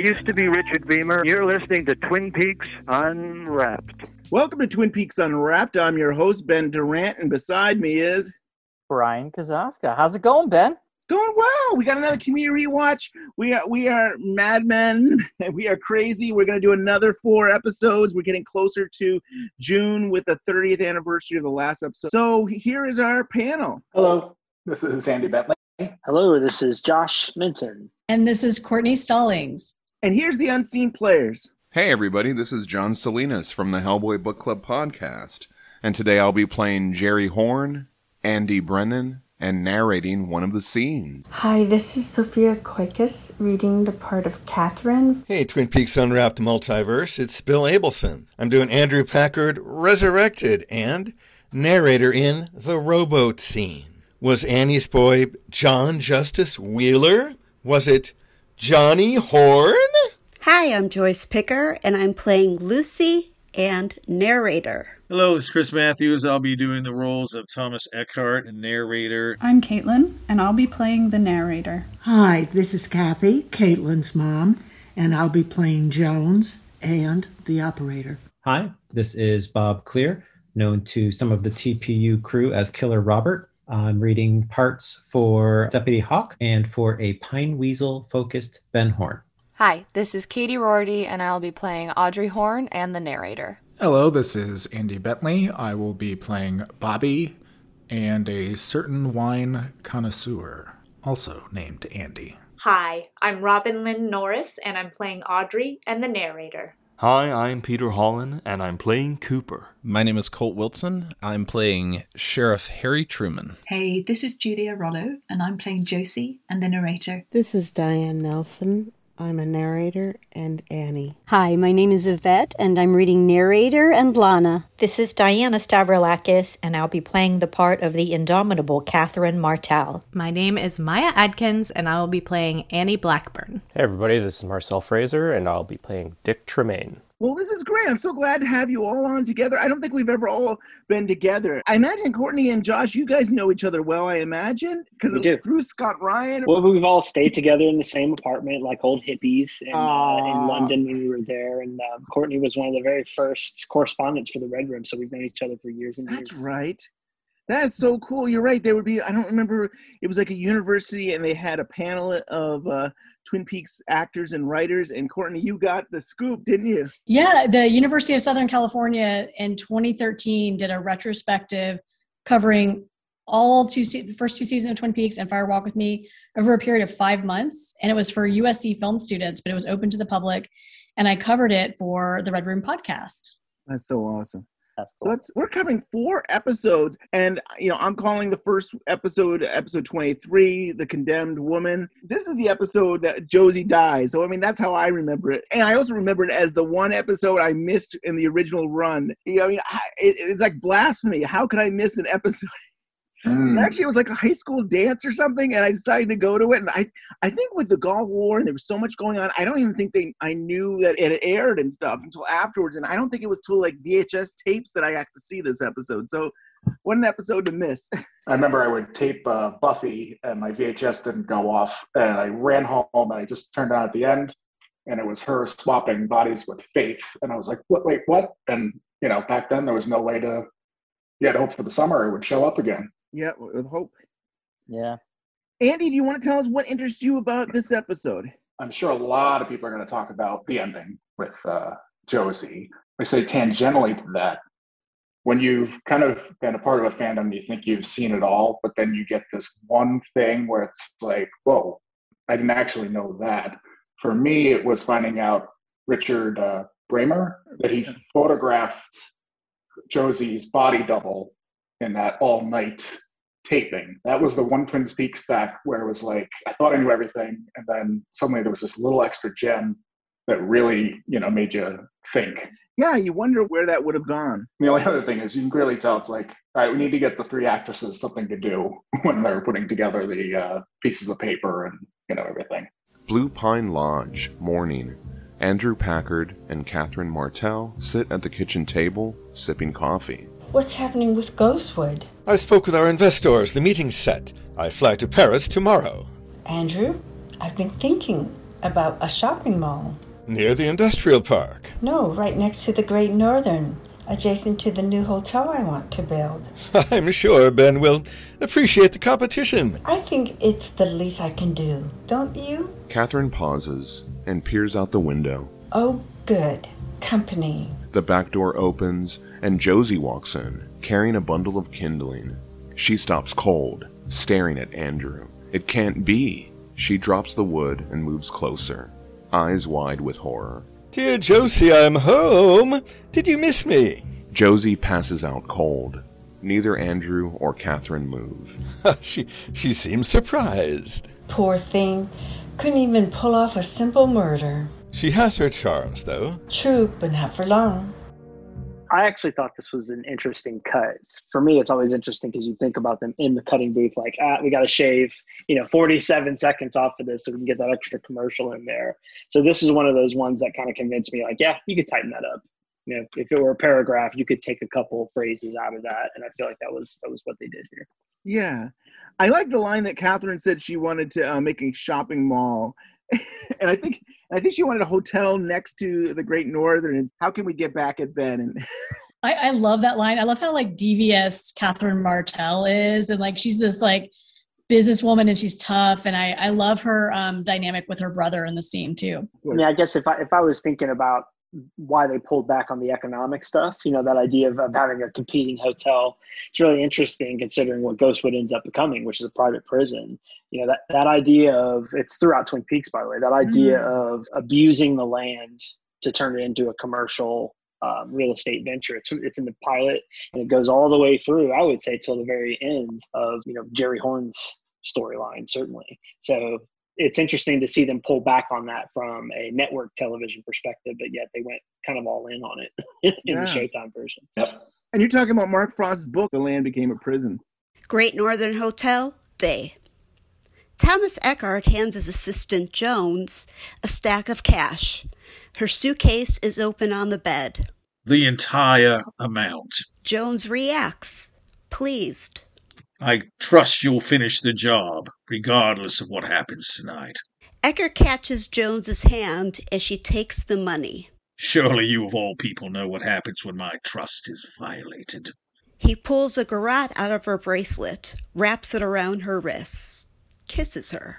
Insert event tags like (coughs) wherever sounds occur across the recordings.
used to be Richard Beymer. You're listening to Twin Peaks Unwrapped. Welcome to Twin Peaks Unwrapped. I'm your host, Ben Durant, and beside me is Brian Kozaczka. How's it going, Ben? It's going well. We got another community watch. We are we are madmen. And (laughs) we are crazy. We're gonna do another four episodes. We're getting closer to June with the 30th anniversary of the last episode. So here is our panel. Hello, this is Andy Bentley. Hello, this is Josh Minton. And this is Courtney Stallings. And here's the unseen players. Hey, everybody, this is John Salinas from the Hellboy Book Club podcast. And today I'll be playing Jerry Horne, Andy Brennan, and narrating one of the scenes. Hi, this is Sophia Koikis reading the part of Catherine. Hey, Twin Peaks Unwrapped Multiverse, it's Bill Abelson. I'm doing Andrew Packard Resurrected and narrator in the rowboat scene. Was Annie's boy John Justice Wheeler? Was it Johnny Horne? Hi, I'm Joyce Picker, and I'm playing Lucy and narrator. Hello, this is Chris Matthews. I'll be doing the roles of Thomas Eckhardt and narrator. I'm Caitlin, and I'll be playing the narrator. Hi, this is Kathy, Caitlin's mom, and I'll be playing Jones and the operator. Hi, this is Bob Clear, known to some of the TPU crew as Killer Robert. I'm reading parts for Deputy Hawk and for a Pine Weasel focused Ben Horne. Hi, this is Katie Rorty, and I'll be playing Audrey Horne and the narrator. Hello, this is Andy Bentley. I will be playing Bobby and a certain wine connoisseur, also named Andy. Hi, I'm Robin Lynn Norris, and I'm playing Audrey and the narrator. Hi, I'm Peter Holland, and I'm playing Cooper. My name is Colt Wilson. I'm playing Sheriff Harry Truman. Hey, this is Julia Rollo, and I'm playing Josie and the narrator. This is Diane Nelson. I'm a narrator and Annie. Hi, my name is Yvette, and I'm reading narrator and Lana. This is Diana Stavroulakis, and I'll be playing the part of the indomitable Catherine Martell. My name is Maya Adkins, and I will be playing Annie Blackburn. Hey, everybody, this is Marcel Fraser, and I'll be playing Dick Tremayne. Well, this is great. I'm so glad to have you all on together. I don't think we've ever all been together. I imagine Courtney and Josh, you guys know each other well, I imagine, because through Scott Ryan. Well, we've all stayed together in the same apartment, like old hippies, in, uh, in London when we were there. And uh, Courtney was one of the very first correspondents for the Red Room, so we've known each other for years and That's years. That's right. That's so cool. You're right. There would be, I don't remember, it was like a university and they had a panel of uh, Twin Peaks actors and writers. And Courtney, you got the scoop, didn't you? Yeah. The University of Southern California in 2013 did a retrospective covering all two, the first two seasons of Twin Peaks and Fire Walk with Me over a period of five months. And it was for USC film students, but it was open to the public. And I covered it for the Red Room podcast. That's so awesome. That's cool. So let's we're covering four episodes, and you know I'm calling the first episode episode 23, the condemned woman. This is the episode that Josie dies. So I mean that's how I remember it, and I also remember it as the one episode I missed in the original run. You know, I mean it, it's like blasphemy. How could I miss an episode? (laughs) Mm. Actually, it was like a high school dance or something, and I decided to go to it. And I, I think with the Gulf War and there was so much going on, I don't even think they, I knew that it aired and stuff until afterwards. And I don't think it was till like VHS tapes that I got to see this episode. So, what an episode to miss! (laughs) I remember I would tape uh, Buffy, and my VHS didn't go off, and I ran home and I just turned on at the end, and it was her swapping bodies with Faith, and I was like, "What? Wait, what?" And you know, back then there was no way to. You had to hope for the summer it would show up again. Yeah, with hope. Yeah. Andy, do you want to tell us what interests you about this episode? I'm sure a lot of people are going to talk about the ending with uh, Josie. I say tangentially to that, when you've kind of been a part of a fandom, you think you've seen it all, but then you get this one thing where it's like, whoa, I didn't actually know that. For me, it was finding out Richard uh, Beymer that he photographed Josie's body double in that all night taping. That was the one Twin Peaks fact where it was like, I thought I knew everything. And then suddenly there was this little extra gem that really, you know, made you think. Yeah, you wonder where that would have gone. The only other thing is you can clearly tell it's like, all right, we need to get the three actresses something to do (laughs) when they're putting together the uh, pieces of paper and, you know, everything. Blue Pine Lodge, morning. Andrew Packard and Catherine Martell sit at the kitchen table, sipping coffee. What's happening with Ghostwood? I spoke with our investors. The meeting's set. I fly to Paris tomorrow. Andrew, I've been thinking. About a shopping mall. Near the industrial park. No, right next to the Great Northern, adjacent to the new hotel I want to build. (laughs) I'm sure Ben will appreciate the competition. I think it's the least I can do, don't you? Catherine pauses and peers out the window. Oh, good. Company. The back door opens and Josie walks in, carrying a bundle of kindling. She stops cold, staring at Andrew. It can't be. She drops the wood and moves closer, eyes wide with horror. Dear Josie, I'm home. Did you miss me? Josie passes out cold. Neither Andrew or Catherine move. (laughs) she she seems surprised. Poor thing. Couldn't even pull off a simple murder. She has her charms, though. True, but not for long. I actually thought this was an interesting cut. For me, it's always interesting because you think about them in the cutting booth, like, ah, we got to shave, you know, 47 seconds off of this so we can get that extra commercial in there. So this is one of those ones that kind of convinced me, like, yeah, you could tighten that up. You know, if it were a paragraph, you could take a couple phrases out of that, and I feel like that was that was what they did here. Yeah, I like the line that Catherine said she wanted to uh, make a shopping mall, (laughs) and I think I think she wanted a hotel next to the Great Northern. And how can we get back at Ben? And (laughs) I, I love that line. I love how like devious Catherine Martell is, and like she's this like businesswoman and she's tough, and I I love her um, dynamic with her brother in the scene too. I mean, I guess if I if I was thinking about why they pulled back on the economic stuff, you know, that idea of, of having a competing hotel, it's really interesting considering what Ghostwood ends up becoming, which is a private prison. You know, that, that idea of it's throughout Twin Peaks, by the way, that idea mm. of abusing the land to turn it into a commercial um, real estate venture. It's it's in the pilot and it goes all the way through. I would say till the very end of you know Jerry Horne's storyline, certainly. So it's interesting to see them pull back on that from a network television perspective, but yet they went kind of all in on it (laughs) in yeah. the Showtime version. Yep. And you're talking about Mark Frost's book, The Land Became a Prison. Great Northern Hotel, Day. Thomas Eckhardt hands his assistant Jones a stack of cash. Her suitcase is open on the bed. The entire amount. Jones reacts, pleased. I trust you'll finish the job, regardless of what happens tonight. Eckhardt catches Jones's hand as she takes the money. Surely you of all people know what happens when my trust is violated. He pulls a garrote out of her bracelet, wraps it around her wrists, kisses her.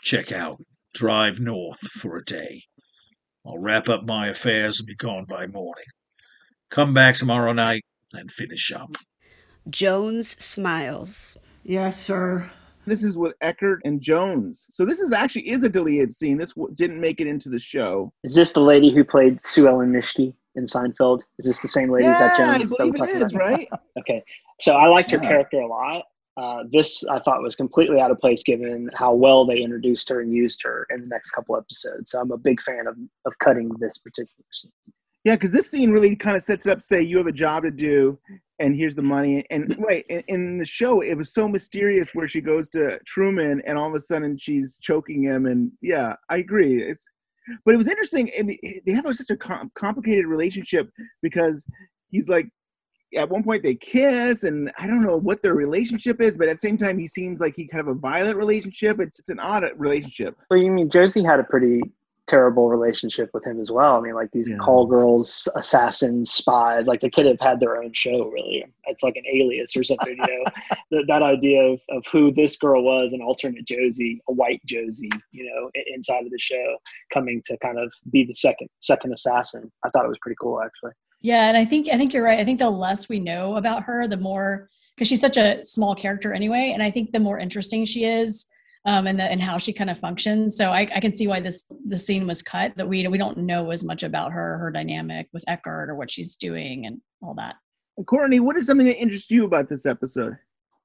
Check out. Drive north for a day. I'll wrap up my affairs and be gone by morning. Come back tomorrow night and finish up. Jones smiles. Yes, sir. This is with Eckhardt and Jones. So this is actually is a deleted scene. This w- didn't make it into the show. Is this the lady who played Sue Ellen Mischke in Seinfeld? Is this the same lady yeah, as that Jones? I believe it is, right? (laughs) okay. So I liked her yeah. character a lot. Uh, this I thought was completely out of place given how well they introduced her and used her in the next couple episodes. So I'm a big fan of, of cutting this particular scene. Yeah, because this scene really kind of sets it up. Say you have a job to do, and here's the money. And (laughs) right in, in, the show, it was so mysterious where she goes to Truman, and all of a sudden she's choking him. And yeah, I agree. It's, but it was interesting. I mean, they have such a com- complicated relationship because he's like, at one point they kiss, and I don't know what their relationship is, but at the same time, he seems like he kind of a violent relationship. It's it's an odd uh, relationship. Well, you mean Josie had a pretty terrible relationship with him as well. I mean, like these yeah. call girls, assassins, spies, like they could have had their own show, really. It's like an alias or something, you know, (laughs) that, that idea of, of who this girl was, an alternate Josie, a white Josie, you know, inside of the show coming to kind of be the second, second assassin. I thought it was pretty cool, actually. Yeah. And I think, I think you're right. I think the less we know about her, the more, because she's such a small character anyway. And I think the more interesting she is, um, and the, and how she kind of functions. So I, I can see why this the scene was cut. That we we don't know as much about her, her dynamic with Eckhardt, or what she's doing, and all that. Courtney, what is something that interests you about this episode?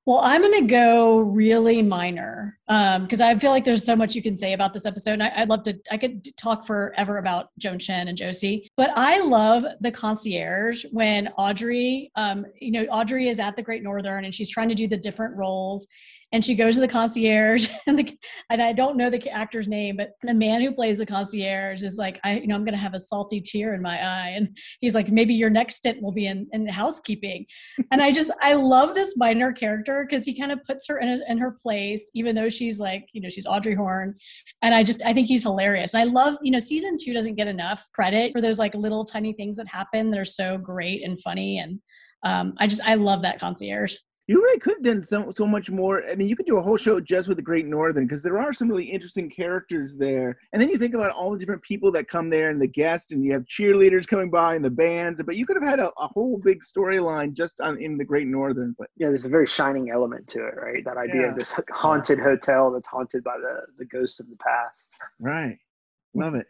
Well, I'm going to go really minor because um, I feel like there's so much you can say about this episode. And I, would love to, I could talk forever about Joan Chen and Josie, but I love the concierge when Audrey, um, you know, Audrey is at the Great Northern and she's trying to do the different roles and she goes to the concierge (laughs) and the and I don't know the actor's name, but the man who plays the concierge is like, I you know, I'm gonna have a salty tear in my eye. And he's like, maybe your next stint will be in, in housekeeping. (laughs) and I just I love this minor character because he kind of puts her in, a, in her place, even though she's like, you know, she's Audrey horne And I just I think he's hilarious. And I love, you know, season two doesn't get enough credit for those like little tiny things that happen that are so great and funny. And um, I just I love that concierge you really could have done so so much more. I mean, you could do a whole show just with the Great Northern because there are some really interesting characters there. And then you think about all the different people that come there and the guests, and you have cheerleaders coming by and the bands. But you could have had a, a whole big storyline just on in the Great Northern. But yeah, there's a very shining element to it, right? That idea Yeah. of this haunted hotel that's haunted by the the ghosts of the past. right, love it.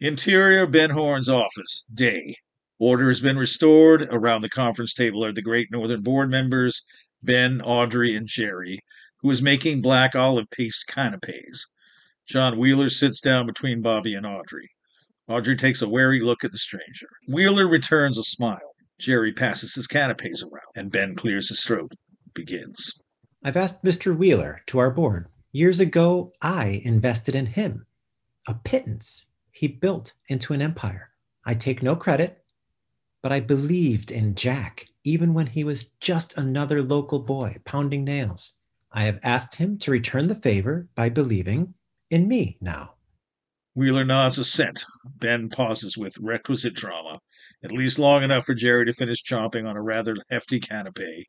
Interior Ben Horne's office, day. Order has been restored. Around the conference table are the Great Northern board members, Ben, Audrey, and Jerry, who is making black olive paste canapes. John Wheeler sits down between Bobby and Audrey. Audrey takes a wary look at the stranger. Wheeler returns a smile. Jerry passes his canapes around, and Ben clears his throat. Begins. I've asked Mr. Wheeler to our board. Years ago, I invested in him. A pittance he built into an empire. I take no credit, but I believed in Jack even when he was just another local boy pounding nails. I have asked him to return the favor by believing in me now. Wheeler nods assent. Ben pauses with requisite drama, at least long enough for Jerry to finish chomping on a rather hefty canape,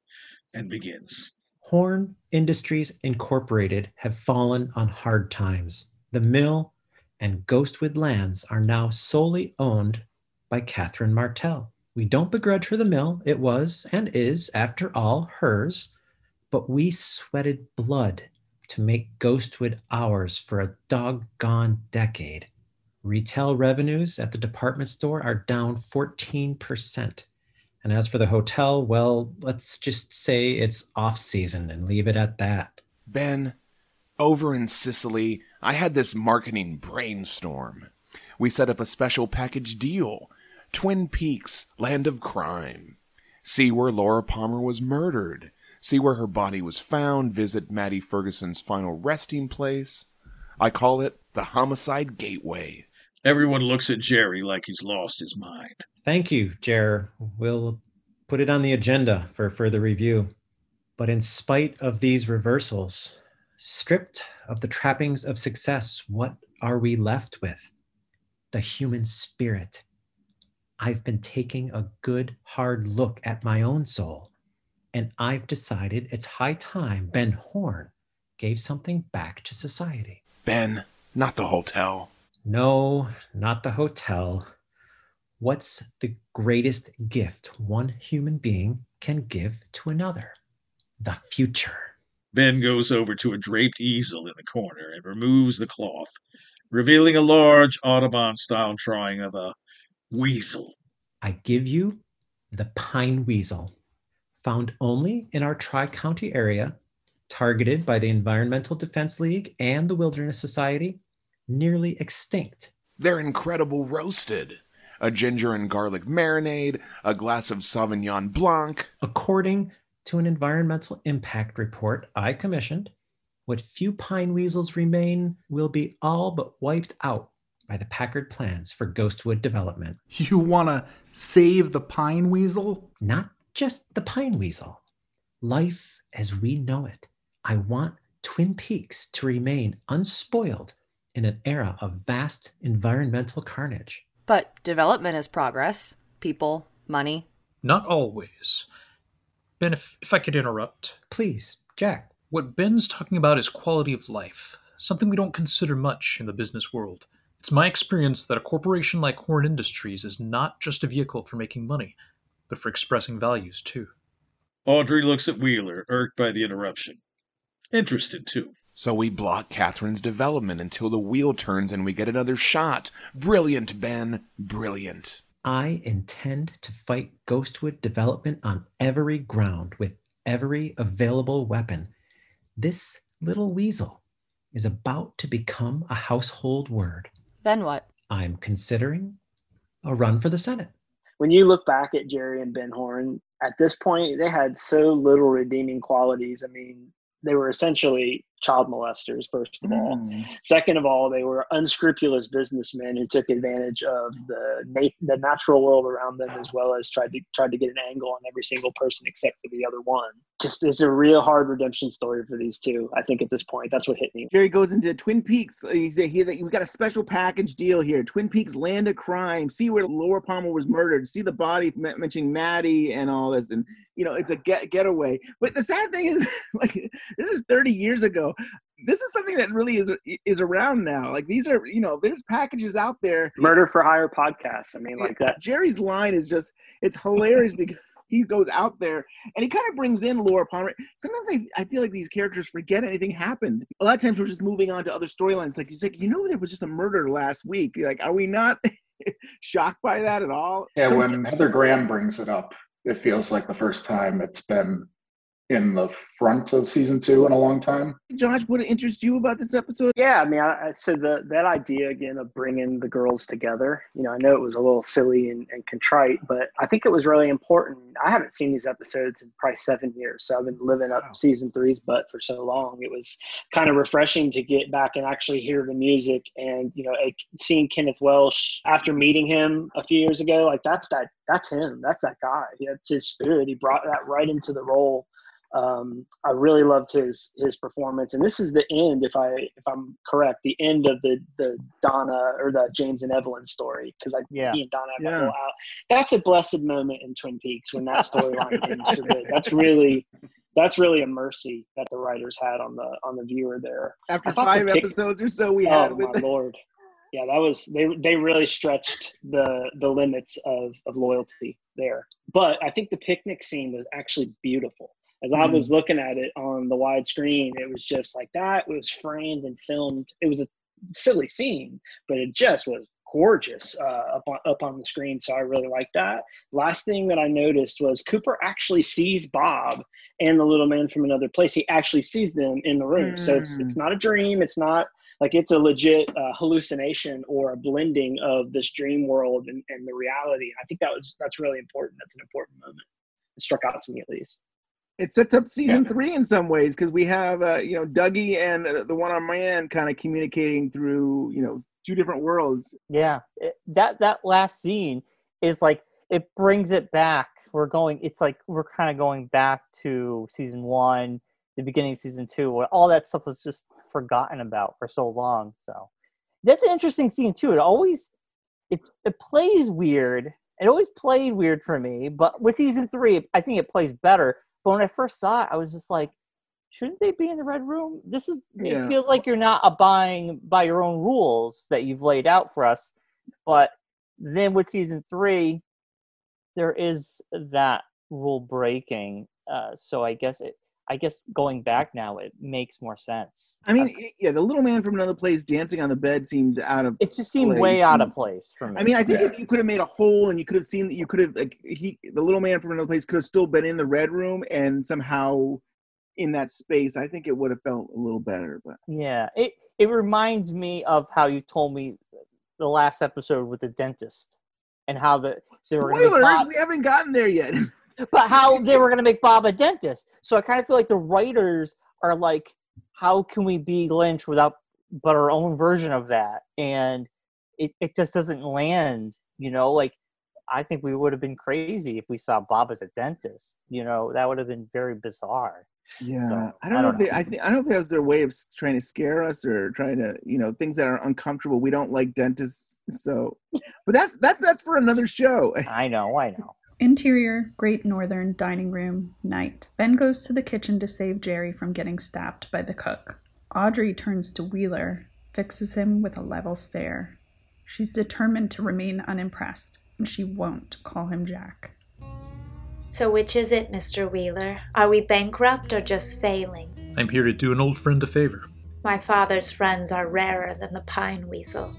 and begins. Horne Industries Incorporated have fallen on hard times. The mill and Ghostwood lands are now solely owned by Catherine Martell. We don't begrudge her the mill. It was and is, after all, hers. But we sweated blood to make Ghostwood ours for a doggone decade. Retail revenues at the department store are down 14%. And as for the hotel, well, let's just say it's off season and leave it at that. Ben, over in Sicily, I had this marketing brainstorm. We set up a special package deal Twin Peaks, Land of Crime. See where Laura Palmer was murdered. See where her body was found. Visit Maddie Ferguson's final resting place. I call it the Homicide Gateway. Everyone looks at Jerry like he's lost his mind. Thank you, Jer. We'll put it on the agenda for further review. But in spite of these reversals, stripped of the trappings of success, what are we left with? The human spirit. I've been taking a good, hard look at my own soul, and I've decided it's high time Ben Horne gave something back to society. Ben, not the hotel. No, not the hotel. What's the greatest gift one human being can give to another? The future. Ben goes over to a draped easel in the corner and removes the cloth, revealing a large Audubon style drawing of a weasel. I give you the pine weasel, found only in our Tri County area, targeted by the Environmental Defense League and the Wilderness Society, nearly extinct. They're incredible roasted. A ginger and garlic marinade, a glass of Sauvignon Blanc. According to an environmental impact report I commissioned, what few pine weasels remain will be all but wiped out by the Packard plans for Ghostwood development. (laughs) You want to save the pine weasel? Not just the pine weasel, life as we know it. I want Twin Peaks to remain unspoiled in an era of vast environmental carnage. But development is progress. People, money. Not always. Ben, if, if I could interrupt. Please, Jack. What Ben's talking about is quality of life, something we don't consider much in the business world. It's my experience that a corporation like Horne Industries is not just a vehicle for making money, but for expressing values too. Audrey looks at Wheeler, irked by the interruption. Interested, too. So we block Catherine's development until the wheel turns and we get another shot. Brilliant, Ben. Brilliant. I intend to fight Ghostwood development on every ground with every available weapon. This little weasel is about to become a household word. Then what? I'm considering a run for the Senate. When you look back at Jerry and Ben Horne, at this point, they had so little redeeming qualities. I mean, they were essentially child molesters first of all Mm. second of all they were unscrupulous businessmen who took advantage of the na- the natural world around them as well as tried to tried to get an angle on every single person except for the other one just it's a real hard redemption story for these two i think at this point that's what hit me Jerry goes into Twin Peaks. He He's here that we got a special package deal here. Twin Peaks Land of Crime. See where Laura Palmer was murdered. See the body mentioning Maddie and all this. And you know, it's a get getaway. But the sad thing is, (laughs) like, this is 30 years ago. This is something that really is is around now. Like these are, you know, there's packages out there. murder for hire podcasts i mean like that Jerry's line is just it's hilarious (laughs) because he goes out there and he kind of brings in Laura Palmer. Sometimes I, I feel like these characters forget anything happened. A lot of times we're just moving on to other storylines. Like he's like, you know, there was just a murder last week. You're like, are we not (laughs) shocked by that at all? Yeah, Some- when Heather Graham brings it up, it feels like the first time it's been in the front of season two in a long time. Josh, what interests you about this episode? Yeah, I mean, I, I so the that idea again of bringing the girls together. You know, I know it was a little silly and, and contrite, but I think it was really important. I haven't seen these episodes in probably seven years, so I've been living up season three's butt for so long. It was kind of refreshing to get back and actually hear the music, and you know, seeing Kenneth Welsh after meeting him a few years ago, like that's that that's him, that's that guy. That's his spirit. He brought that right into the role um, I really loved his his performance, and this is the end, if I if I'm correct, the end of the the Donna or the James and Evelyn story because I Yeah. he and Donna have that Yeah. whole out. That's a blessed moment in Twin Peaks when that storyline (laughs) ends for good. That's really that's really a mercy that the writers had on the on the viewer there. After I thought the five pic- episodes or so we oh had with my lord, yeah, that was they they really stretched the the limits of of loyalty there. But I think the picnic scene was actually beautiful. As I was looking at it on the wide screen, it was just like that. It was framed and filmed. It was a silly scene, but it just was gorgeous uh, up on up on the screen. So I really liked that. Last thing that I noticed was Cooper actually sees Bob and the little man from another place. He actually sees them in the room. So it's it's not a dream. It's not like it's a legit uh, hallucination or a blending of this dream world and, and the reality. I think that was that's really important. That's an important moment. It struck out to me at least. It sets up season three in some ways because we have uh, you know Dougie and uh, the one armed man kind of communicating through you know two different worlds. Yeah, it- that that last scene is like it brings it back. We're going. It's like we're kind of going back to season one, the beginning of season two, where all that stuff was just forgotten about for so long. So that's an interesting scene too. It always it it plays weird. It always played weird for me, but with season three, I think it plays better. But when I first saw it, I was just like, shouldn't they be in the red room? This is Yeah. it feels like you're not abiding by your own rules that you've laid out for us. But then with season three, there is that rule breaking. Uh, so I guess it I guess going back now it makes more sense. I mean, i- yeah, the little man from another place dancing on the bed seemed out of. It just seemed way out of place for me. I mean, I think if you could have made a hole and you could have seen that you could have like he, the little man from another place could have still been in the red room and somehow in that space, I think it would have felt a little better. But Yeah, it it reminds me of how you told me the last episode with the dentist and how the they were gonna make spoilers, Bob, we haven't gotten there yet. (laughs) but how they were going to make Bob a dentist. So I kind of feel like the writers are like, how can we be Lynch without but our own version of that? And it it just doesn't land. You know, like I think we would have been crazy if we saw Bob as a dentist. You know, that would have been very bizarre. Yeah, So, I don't know if they. I think I don't know if that was their way of trying to scare us or trying to, you know, things that are uncomfortable. We don't like dentists, so. But that's that's that's for another show. I know, I know. Interior, Great Northern dining room, night. Ben goes to the kitchen to save Jerry from getting stabbed by the cook. Audrey turns to Wheeler, fixes him with a level stare. She's determined to remain unimpressed, and she won't call him Jack. So, which is it, Mr. Wheeler? Are we bankrupt or just failing? I'm here to do an old friend a favor. My father's friends are rarer than the pine weasel.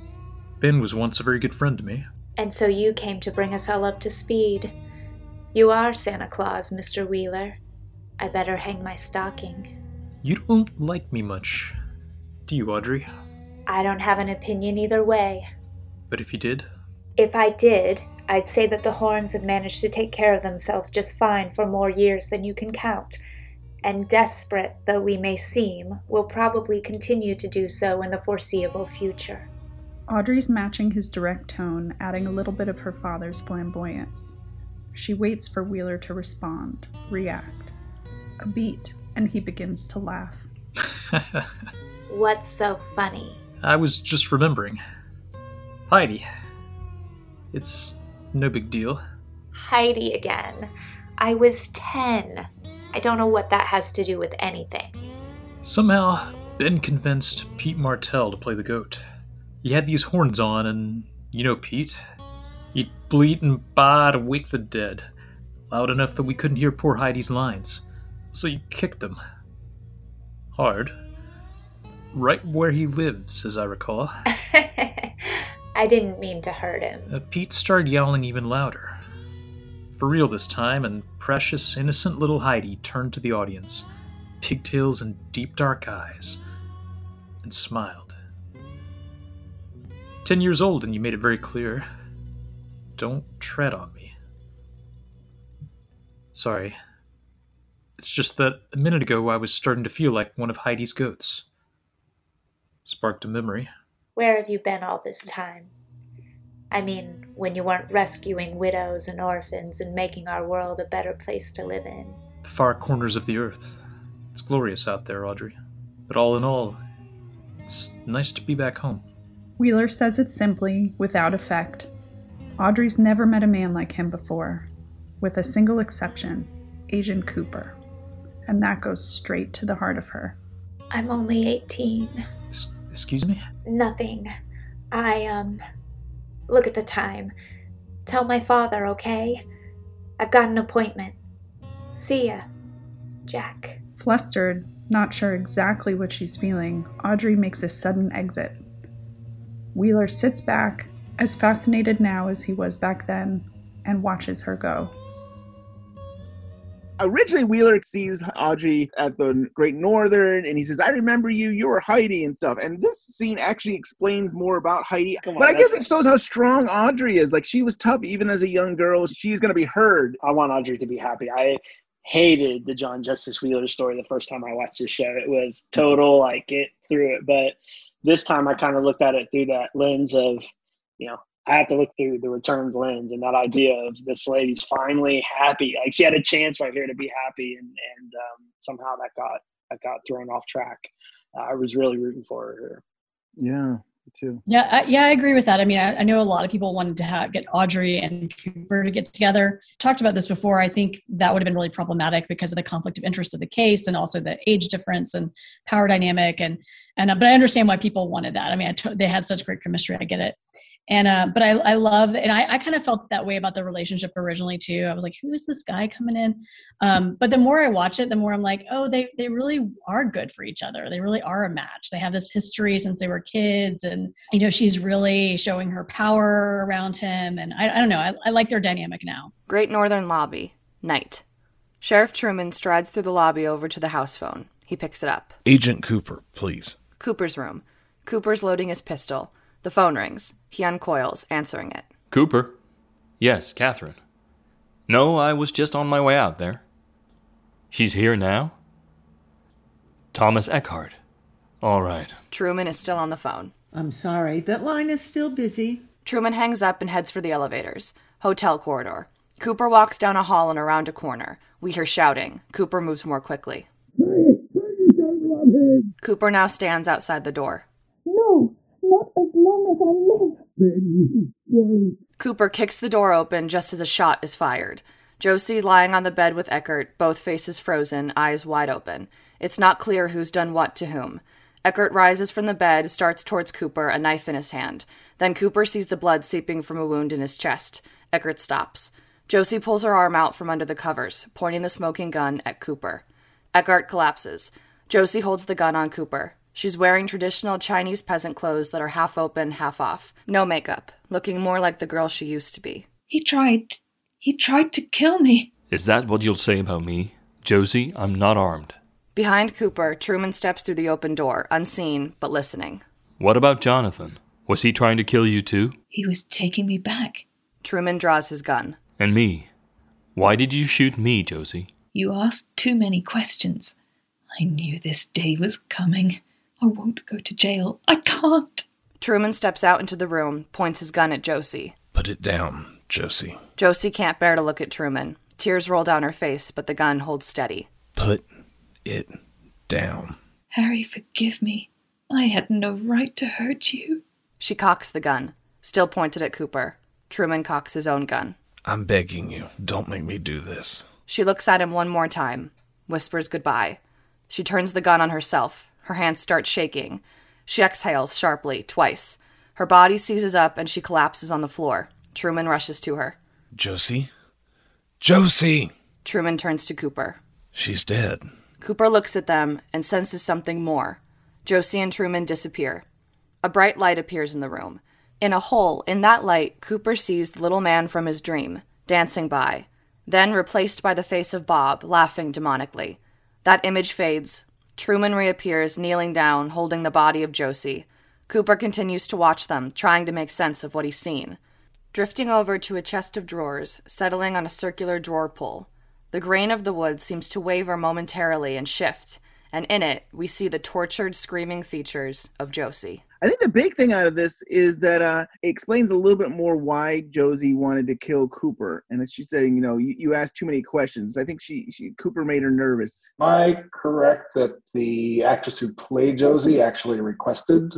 Ben was once a very good friend to me. And so you came to bring us all up to speed. You are Santa Claus, Mr. Wheeler. I better hang my stocking. You don't like me much, do you, Audrey? I don't have an opinion either way. But if you did, If I did, I'd say that the Hornes have managed to take care of themselves just fine for more years than you can count. and desperate though we may seem, will probably continue to do so in the foreseeable future. Audrey's matching his direct tone, adding a little bit of her father's flamboyance. She waits for Wheeler to respond, react. A beat, and he begins to laugh. (laughs) What's so funny? I was just remembering. Heidi. It's no big deal. Heidi again. I was 10. I don't know what that has to do with anything. Somehow, Ben convinced Pete Martell to play the goat. He had these horns on, and you know Pete. He'd bleat and baa to wake the dead, loud enough that we couldn't hear poor Heidi's lines. So you kicked him. Hard. Right where he lives, as I recall. (laughs) I didn't mean to hurt him. Uh, Pete started yowling even louder. For real this time, and precious, innocent little Heidi turned to the audience, pigtails and deep dark eyes, and smiled. Ten years old, and you made it very clear. Don't tread on me. Sorry. It's just that a minute ago I was starting to feel like one of Heidi's goats. Sparked a memory. Where have you been all this time? I mean, when you weren't rescuing widows and orphans and making our world a better place to live in. The far corners of the earth. It's glorious out there, Audrey. But all in all, it's nice to be back home. Wheeler says it simply, without effect. Audrey's never met a man like him before, with a single exception Agent Cooper. And that goes straight to the heart of her. I'm only 18. S- excuse me? Nothing. I, um. Look at the time. Tell my father, okay? I've got an appointment. See ya, Jack. Flustered, not sure exactly what she's feeling, Audrey makes a sudden exit. Wheeler sits back, as fascinated now as he was back then, and watches her go. Originally, Wheeler sees Audrey at the Great Northern, and he says, "I remember you. You were Heidi and stuff." And this scene actually explains more about Heidi. On, but I guess it shows how strong Audrey is. Like she was tough even as a young girl. She's gonna be heard. I want Audrey to be happy. I hated the John Justice Wheeler story the first time I watched this show. It was total like get through it. But this time I kind of looked at it through that lens of, you know, I have to look through the returns lens and that idea of this lady's finally happy. Like she had a chance right here to be happy, and and um, somehow that got that got thrown off track. Uh, I was really rooting for her. Yeah, too. Yeah, I, yeah, I agree with that. I mean, I, I know a lot of people wanted to have, get Audrey and Cooper to get together. Talked about this before. I think that would have been really problematic because of the conflict of interest of the case and also the age difference and power dynamic. And and uh, but I understand why people wanted that. I mean, they had such great chemistry. I get it. And uh, but I I love and I I kind of felt that way about the relationship originally too. I was like, who is this guy coming in? Um, but the more I watch it, the more I'm like, oh, they they really are good for each other. They really are a match. They have this history since they were kids, and you know, she's really showing her power around him. And I, I don't know, I, I like their dynamic now. Great Northern Lobby, night. Sheriff Truman strides through the lobby over to the house phone. He picks it up. Agent Cooper, please. Cooper's room. Cooper's loading his pistol. The phone rings. He uncoils, answering it. Cooper? Yes, Catherine. No, I was just on my way out there. She's here now? Thomas Eckhart. All right. Truman is still on the phone. I'm sorry, that line is still busy. Truman hangs up and heads for the elevators. Hotel corridor. Cooper walks down a hall and around a corner. We hear shouting. Cooper moves more quickly. Cooper now stands outside the door. No, not as long as I live. Then you won't. Cooper kicks the door open just as a shot is fired. Josie lying on the bed with Eckhardt, both faces frozen, eyes wide open. It's not clear who's done what to whom. Eckhardt rises from the bed, starts towards Cooper, a knife in his hand. Then Cooper sees the blood seeping from a wound in his chest. Eckhardt stops. Josie pulls her arm out from under the covers, pointing the smoking gun at Cooper. Eckhardt collapses. Josie holds the gun on Cooper. She's wearing traditional Chinese peasant clothes that are half open, half off. No makeup, looking more like the girl she used to be. He tried. He tried to kill me. Is that what you'll say about me? Josie, I'm not armed. Behind Cooper, Truman steps through the open door, unseen, but listening. What about Jonathan? Was he trying to kill you too? He was taking me back. Truman draws his gun. And me? Why did you shoot me, Josie? You asked too many questions. I knew this day was coming. I won't go to jail. I can't. Truman steps out into the room, points his gun at Josie. Put it down, Josie. Josie can't bear to look at Truman. Tears roll down her face, but the gun holds steady. Put it down. Harry, forgive me. I had no right to hurt you. She cocks the gun, still pointed at Cooper. Truman cocks his own gun. I'm begging you, don't make me do this. She looks at him one more time, whispers goodbye. She turns the gun on herself. Her hands start shaking. She exhales sharply, twice. Her body seizes up and she collapses on the floor. Truman rushes to her. Josie? Josie! Truman turns to Cooper. She's dead. Cooper looks at them and senses something more. Josie and Truman disappear. A bright light appears in the room. In a hole, in that light, Cooper sees the little man from his dream, dancing by, then replaced by the face of Bob, laughing demonically. That image fades. Truman reappears, kneeling down, holding the body of Josie. Cooper continues to watch them, trying to make sense of what he's seen. Drifting over to a chest of drawers, settling on a circular drawer pull. The grain of the wood seems to waver momentarily and shift, and in it, we see the tortured, screaming features of Josie. I think the big thing out of this is that uh, it explains a little bit more why Josie wanted to kill Cooper, and she's saying, you know, you, you asked too many questions. I think she, she Cooper made her nervous. Am I correct that the actress who played Josie actually requested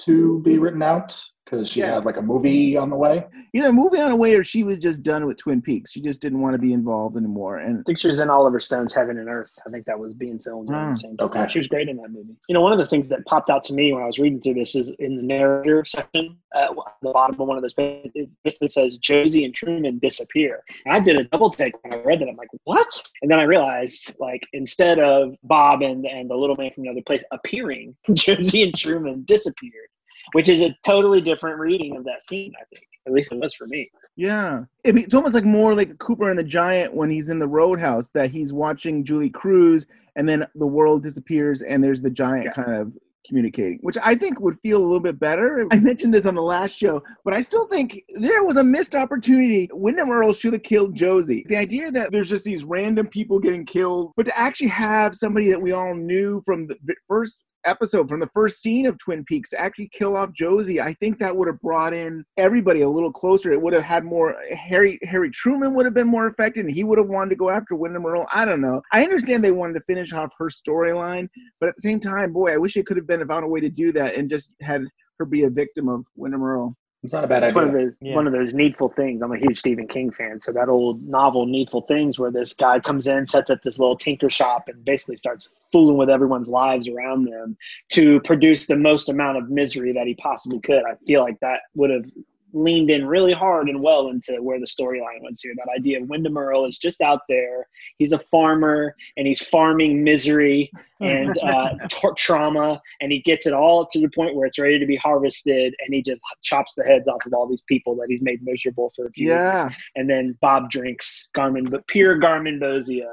to be written out because she Yes. had like a movie on the way? Either movie on the way, or she was just done with Twin Peaks. She just didn't want to be involved anymore. And I think she was in Oliver Stone's Heaven and Earth. I think that was being filmed around the mm. same time. okay. She was great in that movie. You know, one of the things that popped out to me when I was reading through this is in the narrator section uh, at the bottom of one of those pages, it basically says Josie and Truman disappear. And I did a double take when I read that. I'm like, what? And then I realized, like, instead of Bob and, and the little man from another place appearing, (laughs) Josie and Truman disappeared, which is a totally different reading of that scene, I think. At least it was for me. Yeah, it's almost like more like Cooper and the Giant when he's in the Roadhouse that he's watching Julee Cruise, and then the world disappears, and there's the giant kind of communicating, which I think would feel a little bit better. I mentioned this on the last show, but I still think there was a missed opportunity. Windom Earle should have killed Josie. The idea that there's just these random people getting killed, but to actually have somebody that we all knew from the first episode from the first scene of Twin Peaks actually kill off Josie, I think that would have brought in everybody a little closer. It would have had more Harry Harry Truman would have been more affected and he would have wanted to go after Windom Earle. I don't know. I understand they wanted to finish off her storyline, but at the same time, boy, I wish it could have been found a way to do that and just had her be a victim of Windom Earle. It's not a bad It's one of idea. those one of those needful things. I'm a huge Stephen King fan, so that old novel Needful Things, where this guy comes in, sets up this little tinker shop, and basically starts fooling with everyone's lives around them to produce the most amount of misery that he possibly could. I feel like that would have leaned in really hard and well into where the storyline was here. That idea of Windom Earle is just out there. He's a farmer and he's farming misery and (laughs) uh, tra- trauma, and he gets it all to the point where it's ready to be harvested, and he just chops the heads off of all these people that he's made miserable for a few Yeah. weeks. And then Bob drinks Garmin, but pure garmonbozia.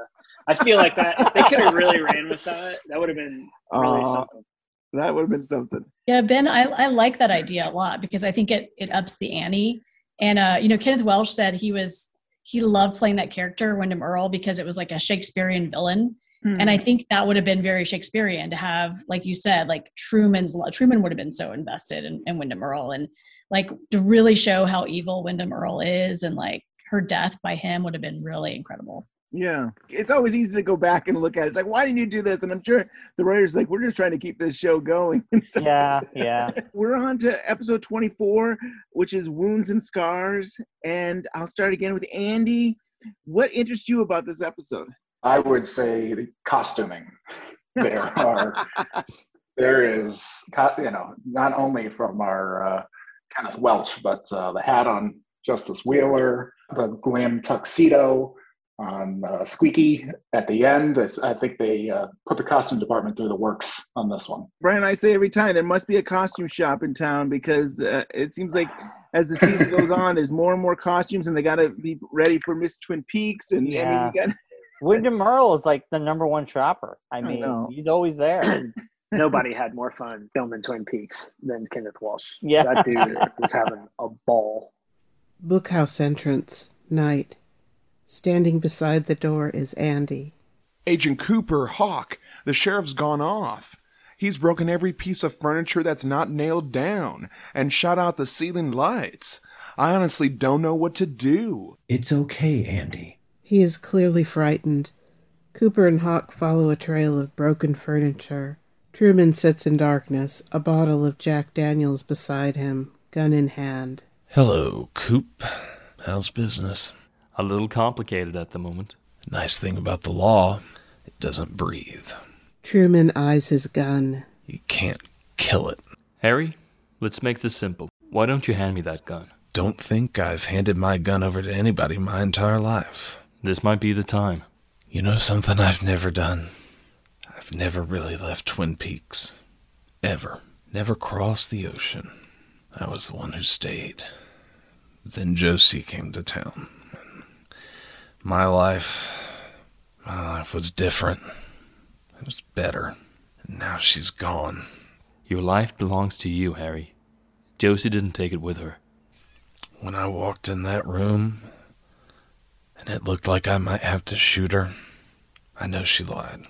I feel like that they could have really ran with that. That would have been really Aw. something. That would have been something. Yeah, Ben, I, I like that idea a lot because I think it it ups the ante. And uh, you know, Kenneth Welsh said he was he loved playing that character, Windom Earle, because it was like a Shakespearean villain. And I think that would have been very Shakespearean to have, like you said, like Truman's lo- Truman would have been so invested in, in Windom Earle and like to really show how evil Wyndham Earl is and like her death by him would have been really incredible. Yeah. It's always easy to go back and look at it. It's like, why didn't you do this? And I'm sure the writer's like, we're just trying to keep this show going. (laughs) and stuff. Yeah, yeah. (laughs) We're on to episode 24, which is Wounds and Scars. And I'll start again with Andy. What interests you about this episode? I would say the costuming. (laughs) There are there is you know not only from our uh, Kenneth Welsh, but uh, the hat on Justice Wheeler, the glam tuxedo on uh, Squeaky at the end. It's, I think they uh, put the costume department through the works on this one. Brian, I say every time there must be a costume shop in town because uh, it seems like as the season goes on, there's more and more costumes, and they got to be ready for Miss Twin Peaks. And I mean, Yeah. you got Windom Earle is like the number one shopper. I mean, know. he's always there. (coughs) Nobody had more fun filming Twin Peaks than Kenneth Walsh. Yeah. That dude was having a ball. Bookhouse entrance, night. Standing beside the door is Andy. Agent Cooper, Hawk, the sheriff's gone off. He's broken every piece of furniture that's not nailed down and shot out the ceiling lights. I honestly don't know what to do. It's okay, Andy. He is clearly frightened. Cooper and Hawk follow a trail of broken furniture. Truman sits in darkness, a bottle of Jack Daniels beside him, gun in hand. Hello, Coop. How's business? A little complicated at the moment. Nice thing about the law, it doesn't breathe. Truman eyes his gun. You can't kill it. Harry, let's make this simple. Why don't you hand me that gun? Don't think I've handed my gun over to anybody my entire life. This might be the time. You know something I've never done? I've never really left Twin Peaks. Ever. Never crossed the ocean. I was the one who stayed. Then Josie came to town. My life. My life was different. It was better. And now she's gone. Your life belongs to you, Harry. Josie didn't take it with her. When I walked in that room, and it looked like I might have to shoot her, I know she lied.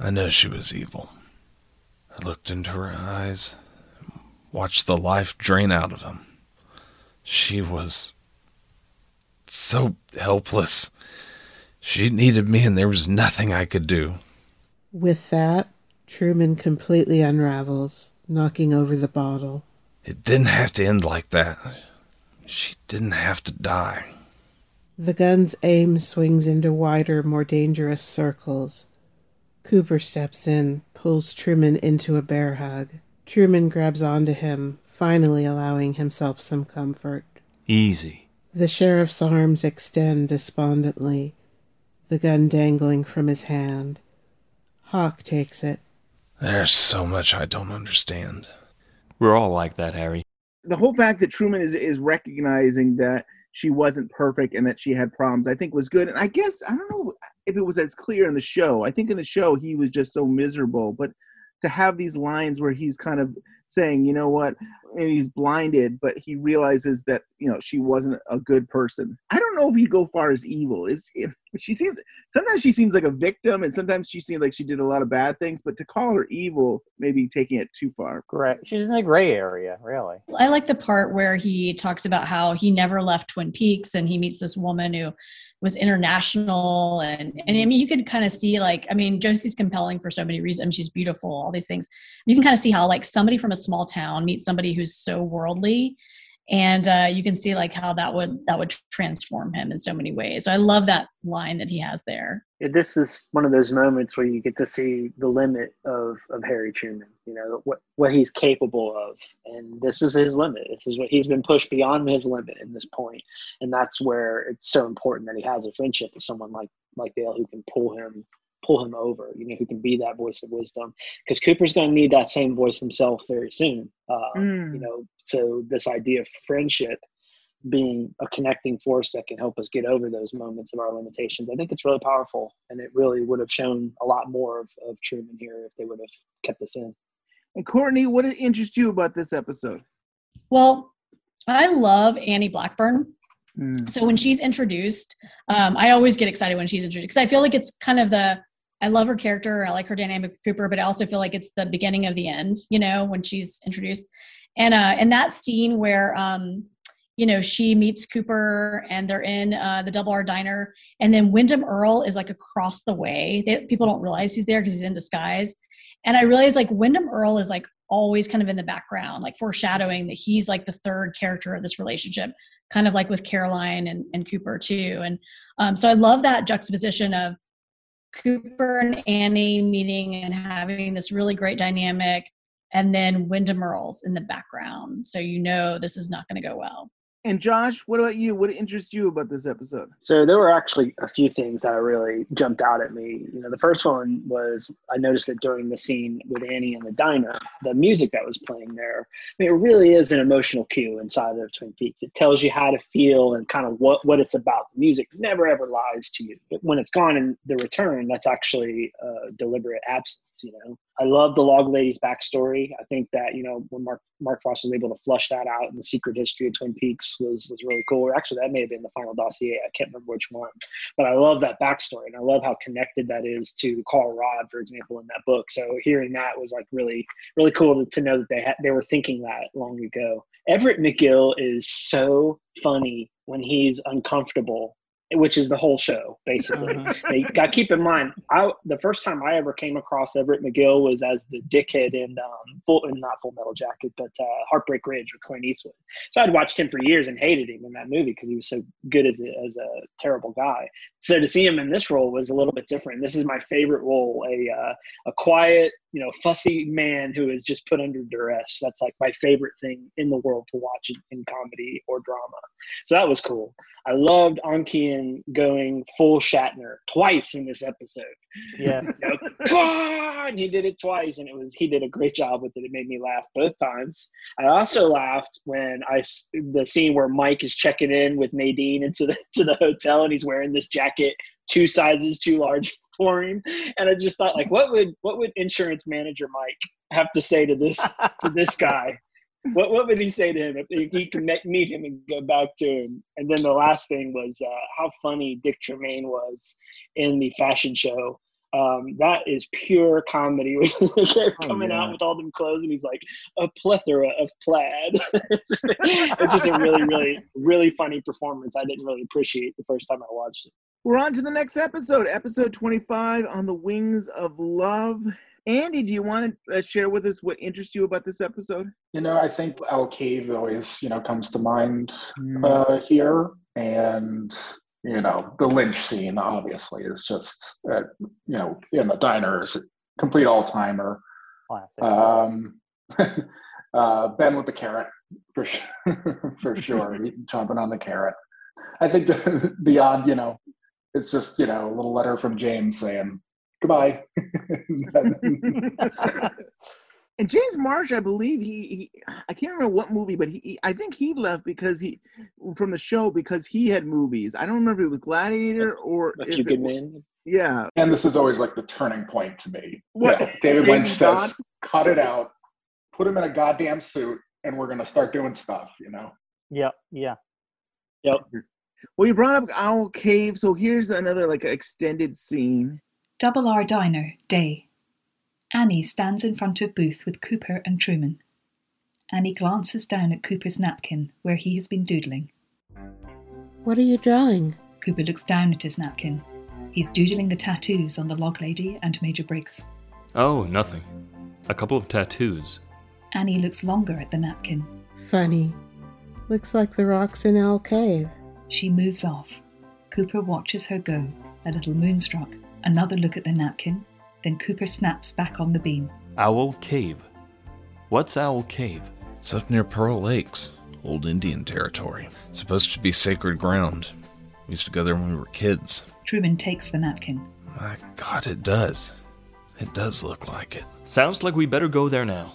I know she was evil. I looked into her eyes, watched the life drain out of them. She was so helpless. She needed me, and there was nothing I could do. With that, Truman completely unravels, knocking over the bottle. It didn't have to end like that. She didn't have to die. The gun's aim swings into wider, more dangerous circles. Cooper steps in, pulls Truman into a bear hug. Truman grabs onto him, finally allowing himself some comfort. Easy. The sheriff's arms extend despondently, the gun dangling from his hand. Hawk takes it. There's so much I don't understand. We're all like that, Harry. The whole fact that Truman is is recognizing that she wasn't perfect and that she had problems, I think was good. And I guess I don't know if it was as clear in the show. I think in the show he was just so miserable, but to have these lines where he's kind of saying, you know what, and he's blinded, but he realizes that you know she wasn't a good person. I don't know if he'd go far as evil. Is if she seems sometimes she seems like a victim, and sometimes she seems like she did a lot of bad things. But to call her evil, maybe taking it too far. Correct. She's in the gray area, really. I like the part where he talks about how he never left Twin Peaks and he meets this woman who was international and and I mean you can kind of see like I mean Josie's compelling for so many reasons. she's beautiful, all these things. You can kind of see how like somebody from a small town meets somebody who's so worldly and uh, you can see like how that would that would transform him in so many ways so i love that line that he has there this is one of those moments where you get to see the limit of of harry truman you know what what he's capable of and this is his limit this is what he's been pushed beyond his limit in this point. point and that's where it's so important that he has a friendship with someone like like dale who can pull him pull him over, you know, who can be that voice of wisdom. Because Cooper's going to need that same voice himself very soon. Uh, mm. You know, so this idea of friendship being a connecting force that can help us get over those moments of our limitations, I think it's really powerful. And it really would have shown a lot more of, of Truman here if they would have kept this in. And Courtney, what interests you about this episode? Well, I love Annie Blackburn. Mm. So when she's introduced, um, I always get excited when she's introduced because I feel like it's kind of the I love her character. I like her dynamic with Cooper, but I also feel like it's the beginning of the end, you know, when she's introduced. And uh and that scene where um you know she meets Cooper and they're in uh, the Double R diner, and then Windom Earle is like across the way. They, people don't realize he's there because he's in disguise. And I realize like Windom Earle is like always kind of in the background, like foreshadowing that he's like the third character of this relationship, kind of like with Caroline and, and Cooper too. And um, so I love that juxtaposition of Cooper and Annie meeting and having this really great dynamic, and then Windom Earle's in the background. So you know this is not going to go well. And Josh, what about you? What interests you about this episode? So there were actually a few things that really jumped out at me. You know, the first one was I noticed that during the scene with Annie in the diner, the music that was playing there, I mean, it really is an emotional cue inside of Twin Peaks. It tells you how to feel and kind of what, what it's about. The music never ever lies to you. But when it's gone in the return, that's actually a deliberate absence, you know. I love the Log Lady's backstory. I think that, you know, when Mark Mark Frost was able to flush that out in the secret history of Twin Peaks, was was really cool. Actually, that may have been the final dossier. I can't remember which one, but I love that backstory, and I love how connected that is to Carl Rodd, for example, in that book. So hearing that was like really really cool to, to know that they had they were thinking that long ago. Everett McGill is so funny when he's uncomfortable which is the whole show basically. Uh-huh. got keep in mind, I the first time I ever came across Everett McGill was as the dickhead in um, full, not Full Metal Jacket, but uh, Heartbreak Ridge with Clint Eastwood. So I'd watched him for years and hated him in that movie because he was so good as a, as a terrible guy. So to see him in this role was a little bit different. This is my favorite role, a uh, a quiet, you know, fussy man who is just put under duress. That's like my favorite thing in the world to watch in, in comedy or drama. So that was cool. I loved Ankian going full Shatner twice in this episode. Yes. You know, and he did it twice, and it was he did a great job with it. It made me laugh both times. I also laughed when I the scene where Mike is checking in with Nadine into the to the hotel, and he's wearing this jacket two sizes too large for him, and I just thought like, what would what would insurance manager Mike have to say to this to this (laughs) guy? What, what would he say to him if if he could meet him and go back to him? And then the last thing was uh, how funny Dick Tremayne was in the fashion show. Um, that is pure comedy. (laughs) They're coming out yeah. with all them clothes, and he's like a plethora of plaid. it's, (laughs) it's just a really, really, really funny performance. I didn't really appreciate the first time I watched it. We're on to the next episode, episode 25 on the wings of love. Andy, do you want to uh, share with us what interests you about this episode? You know, I think Owl Cave always, you know, comes to mind Mm. uh, here, and you know, the lynch scene obviously is just, uh, you know, in the diner is a complete all timer. Classic. Um, (laughs) uh, ben with the carrot for sure, (laughs) for sure, (laughs) chomping on the carrot. I think the, the odd, you know, it's just you know a little letter from James saying goodbye. And James Marsh, I believe he, he I can't remember what movie, but he, he- I think he left because he from the show because he had movies. I don't remember if it was Gladiator or A if few it good was- men. Yeah. and this is always like the turning point to me. What? Yeah, David Lynch James says, Bond? "Cut it out, put him in a goddamn suit, and we're gonna start doing stuff." You know. Yep. Yeah. Yep. Well, you brought up Owl Cave, so here's another like extended scene. Double R Diner, day. Annie stands in front of booth with Cooper and Truman. Annie glances down at Cooper's napkin where he has been doodling. What are you drawing? Cooper looks down at his napkin. He's doodling the tattoos on the log lady and Major Briggs. Oh, nothing. A couple of tattoos. Annie looks longer at the napkin. Funny. Looks like the rocks in Owl Cave. She moves off. Cooper watches her go, a little moonstruck. Another look at the napkin. Then Cooper snaps back on the beam. Owl Cave. What's Owl Cave? It's up near Pearl Lakes, old Indian territory. Supposed to be sacred ground. We used to go there when we were kids. Truman takes the napkin. My God, it does. It does look like it. Sounds like we better go there now.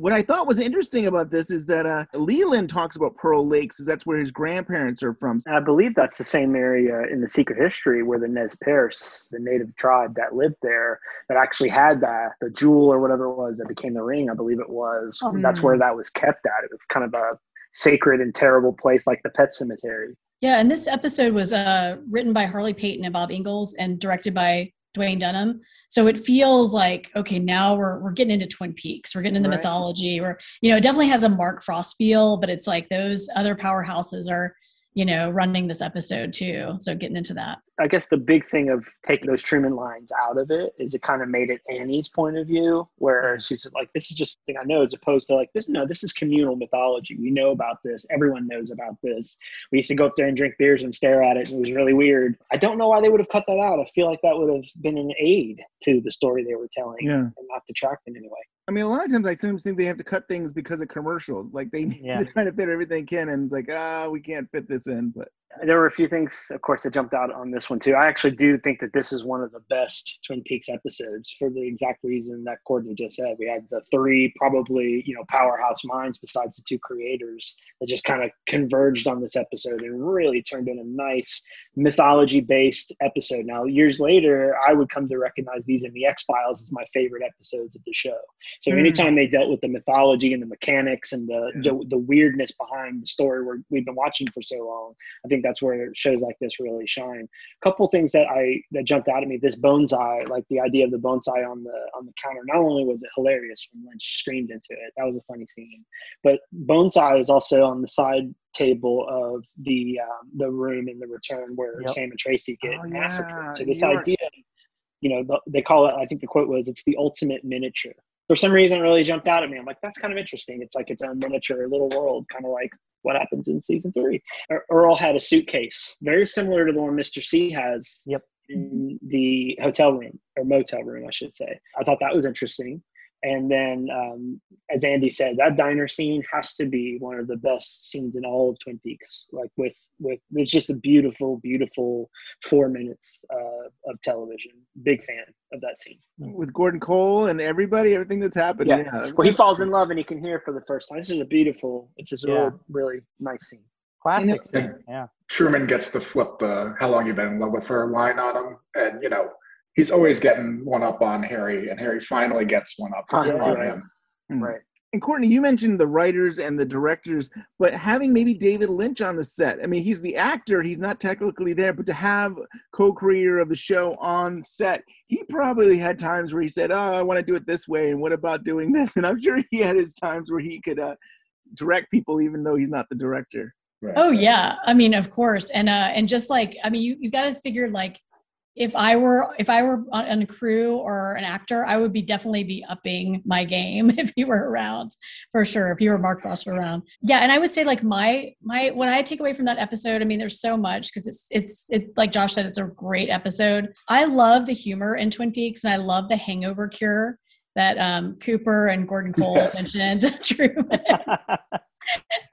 What I thought was interesting about this is that uh, Leland talks about Pearl Lakes, is that's where his grandparents are from. I believe that's the same area in the Secret History where the Nez Perce, the native tribe that lived there, that actually had that the jewel or whatever it was that became the ring. I believe it was. Oh. That's where that was kept at. It was kind of a sacred and terrible place like the pet cemetery. Yeah, and this episode was uh, written by Harley Peyton and Bob Engels and directed by Duwayne Dunham. So it feels like okay, now we're we're getting into Twin Peaks. We're getting into Right. mythology. Or you know, it definitely has a Mark Frost feel, but it's like those other powerhouses are you know running this episode too. So getting into that. I guess the big thing of taking those Truman lines out of it is it kind of made it Annie's point of view, where she's like, "This is just thing I know," as opposed to like, "This no, this is communal mythology. We know about this. Everyone knows about this. We used to go up there and drink beers and stare at it, and it was really weird." I don't know why they would have cut that out. I feel like that would have been an aid to the story they were telling, Yeah. and not detract in any way. I mean, a lot of times I sometimes think they have to cut things because of commercials. Like they, Yeah. (laughs) they're trying to fit everything in, and it's like, ah, we can't fit this in. But There were a few things, of course, that jumped out on this one too. I actually do think that this is one of the best Twin Peaks episodes for the exact reason that Courtney just said. We had the three probably, you know, powerhouse minds besides the two creators that just kind of converged on this episode and really turned in a nice mythology based episode. Now, years later, I would come to recognize these in the X Files as my favorite episodes of the show. So Mm. anytime they dealt with the mythology and the mechanics and the, the, the weirdness behind the story we're, we've been watching for so long, I think that's where shows like this really shine. A couple things that I that jumped out at me: this bonsai, like the idea of the bonsai on the on the counter. Not only was it hilarious when Lynch screamed into it, that was a funny scene, but bonsai is also on the side table of the um, the room in the return where Yep. Sam and Tracy get Oh, massacred. yeah, So this you're idea, you know, the, they call it. I think the quote was, "It's the ultimate miniature." For some reason, it really jumped out at me. I'm like, that's kind of interesting. It's like its own miniature little world, kind of like what happens in season three. Earle had a suitcase very similar to the one Mr. C has Yep. in the hotel room or motel room, I should say. I thought that was interesting. And then, um, as Andy said, that diner scene has to be one of the best scenes in all of Twin Peaks. Like with with it's just a beautiful, beautiful four minutes uh, of television. Big fan of that scene. with Gordon Cole and everybody, everything that's happened. Yeah. Yeah, Well, he falls in love and he can hear for the first time. This is a beautiful. It's just a Yeah. really, really nice scene. Classic And scene. Yeah. Truman gets to flip the "How long you been in love with her?" line on him, and you know he's always getting one up on Harry, and Harry finally gets one up on Yes. him. Mm. Right. And Courtney, you mentioned the writers and the directors, but having maybe David Lynch on the set. I mean, he's the actor, he's not technically there, but to have co-creator of the show on set, he probably had times where he said, "Oh, I want to do it this way," and what about doing this? (laughs) And I'm sure he had his times where he could uh, direct people, even though he's not the director. Oh yeah, I mean, of course, and uh, and just like I mean, you you got to figure like if I were if I were on, a crew or an actor, I would be definitely be upping my game (laughs) if you were around for sure. If you were Mark Frost around, yeah. And I would say like my my what I take away from that episode, I mean, there's so much because it's it's it like Josh said, it's a great episode. I love the humor in Twin Peaks, and I love the hangover cure that um, Cooper and Gordon Cole Yes. mentioned. (laughs) Truman. (laughs)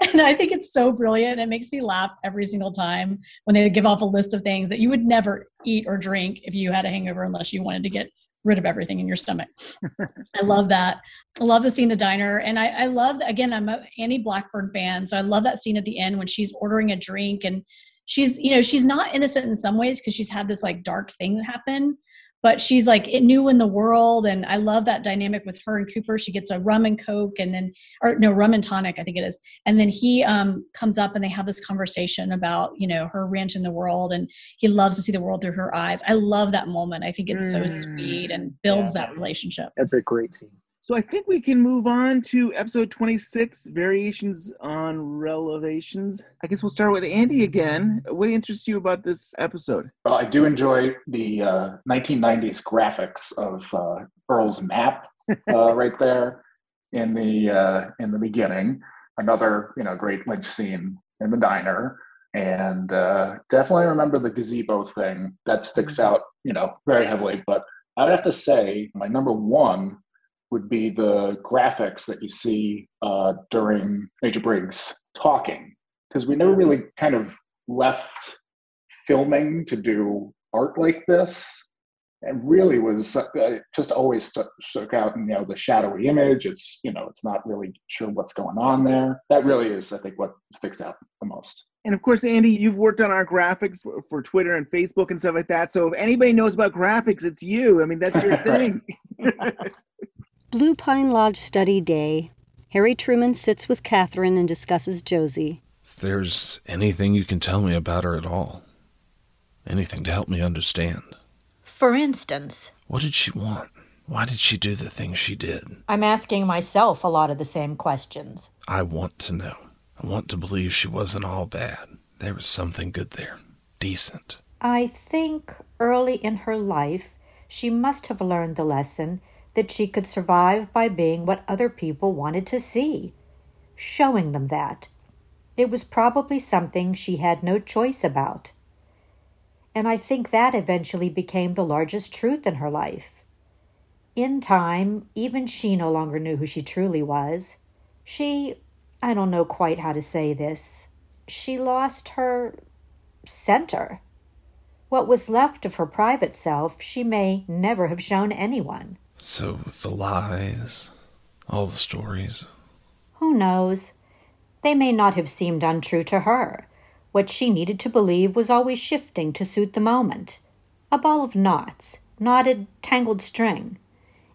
and I think it's so brilliant. It makes me laugh every single time when they give off a list of things that you would never eat or drink if you had a hangover unless you wanted to get rid of everything in your stomach. I (laughs) love that. I love the scene in the diner. And I, I love, again, I'm a Annie Blackburn fan. So I love that scene at the end when she's ordering a drink and she's, you know, she's not innocent in some ways because she's had this like dark thing happen. But she's like new in the world, and I love that dynamic with her and Cooper. She gets a rum and coke, and then, or no, rum and tonic, I think it is. And then he um, comes up, and they have this conversation about, you know, her ranch in the world, and he loves to see the world through her eyes. I love that moment. I think it's so sweet and builds that relationship. That's a great scene. So I think we can move on to episode 26, Variations on Relevations. I guess we'll start with Andy again. What interests you about this episode? Well, I do enjoy the uh, 1990s graphics of uh, Earle's map uh, (laughs) right there in the uh, in the beginning. Another you know great Lynch scene in the diner, and uh, definitely remember the gazebo thing that sticks out you know very heavily. But I'd have to say my number one would be the graphics that you see uh, during Major Briggs talking, because we never really kind of left filming to do art like this and really was uh, just always stuck, stuck out in you know the shadowy image it's you know it's not really sure what's going on there that really is i think what sticks out the most And of course, Andy, you've worked on our graphics for, for Twitter and Facebook and stuff like that. So if anybody knows about graphics, it's you. I mean, that's your (laughs) thing. (laughs) Blue Pine Lodge study day. Harry Truman sits with Catherine and discusses Josie. If there's anything you can tell me about her at all, anything to help me understand. For instance, What did she want? Why did she do the things she did? I'm asking myself a lot of the same questions. I want to know. I want to believe she wasn't all bad. There was something good there. Decent. I think early in her life, she must have learned the lesson that she could survive by being what other people wanted to see, showing them that. It was probably something she had no choice about. And I think that eventually became the largest truth in her life. In time, even she no longer knew who she truly was. She, I don't know quite how to say this, she lost her center. What was left of her private self she may never have shown anyone. So the lies, all the stories. Who knows? They may not have seemed untrue to her. What she needed to believe was always shifting to suit the moment. A ball of knots, knotted, tangled string.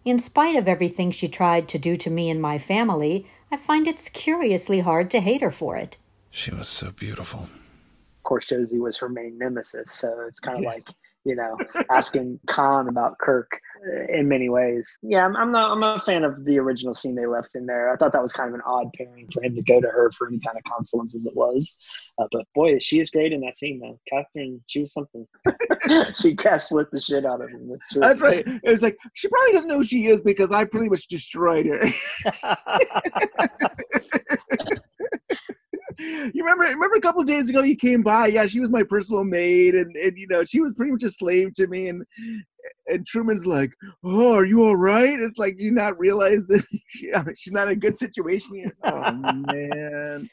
In spite of everything she tried to do to me and my family, I find it's curiously hard to hate her for it. She was so beautiful. Of course, Josie was her main nemesis, so it's kind of like you know asking Khan about Kirk in many ways. Yeah, I'm, I'm not. I'm not a fan of the original scene they left in there. I thought that was kind of an odd pairing for him to go to her for any kind of consolence as it was. Uh, but boy, she is great in that scene, though. Catherine, she was something. (laughs) she gaslit the shit out of him. That's, true. That's right. It was like she probably doesn't know who she is because I pretty much destroyed her. (laughs) you remember remember a couple of days ago you came by? Yeah she was my personal maid and and you know she was pretty much a slave to me and and truman's like oh are you all right? It's like do you not realize that (laughs) she, uh, she's not in a good situation here? Oh man.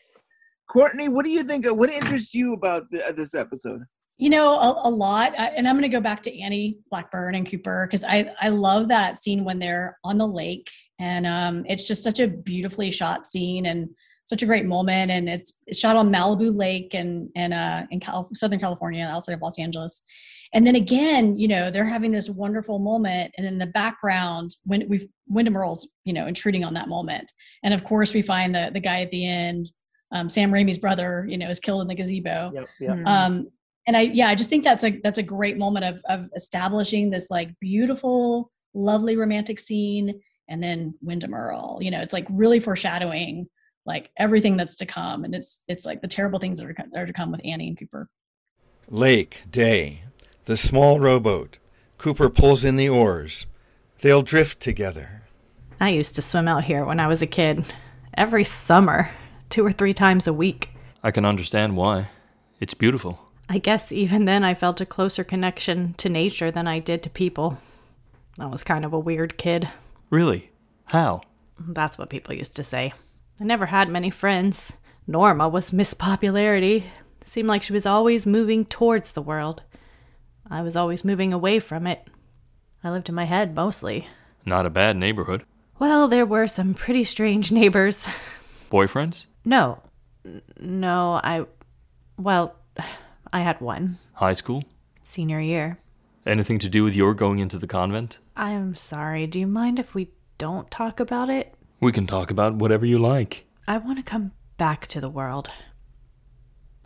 Courtney what do you think what interests you about the, uh, this episode? You know a, a lot uh, and i'm going to go back to annie blackburn and cooper because i i love that scene when they're on the lake and um it's just such a beautifully shot scene and such a great moment. And it's, it's shot on malibu lake and and uh in Cal- southern california outside of los angeles. And then again you know they're having this wonderful moment. And in the background when we've Windom Earle's you know intruding on that moment. And of course we find the the guy at the end um, sam raimi's brother you know is killed in the gazebo. Yep, yep. um and i yeah i just think that's a that's a great moment of of establishing this like beautiful lovely romantic scene. And then Windom Earle you know it's like really foreshadowing like everything that's to come and it's it's like the terrible things that are, that are to come with annie and cooper. Lake day. The small rowboat. Cooper pulls in the oars. They'll drift together. I used to swim out here when i was a kid every summer two or three times a week. I can understand why. It's beautiful. i guess even then i felt a closer connection to nature than i did to people. I was kind of a weird kid. Really? How? that's what people used to say I never had many friends. Norma was Miss Popularity. Seemed like she was always moving towards the world. I was always moving away from it. I lived in my head mostly. Not a bad neighborhood. Well, there were some pretty strange neighbors. Boyfriends? No. No, I. Well, I had one. High school? Senior year. Anything to do with your going into the convent? I'm sorry. Do you mind if we don't talk about it? We can talk about whatever you like. I want to come back to the world.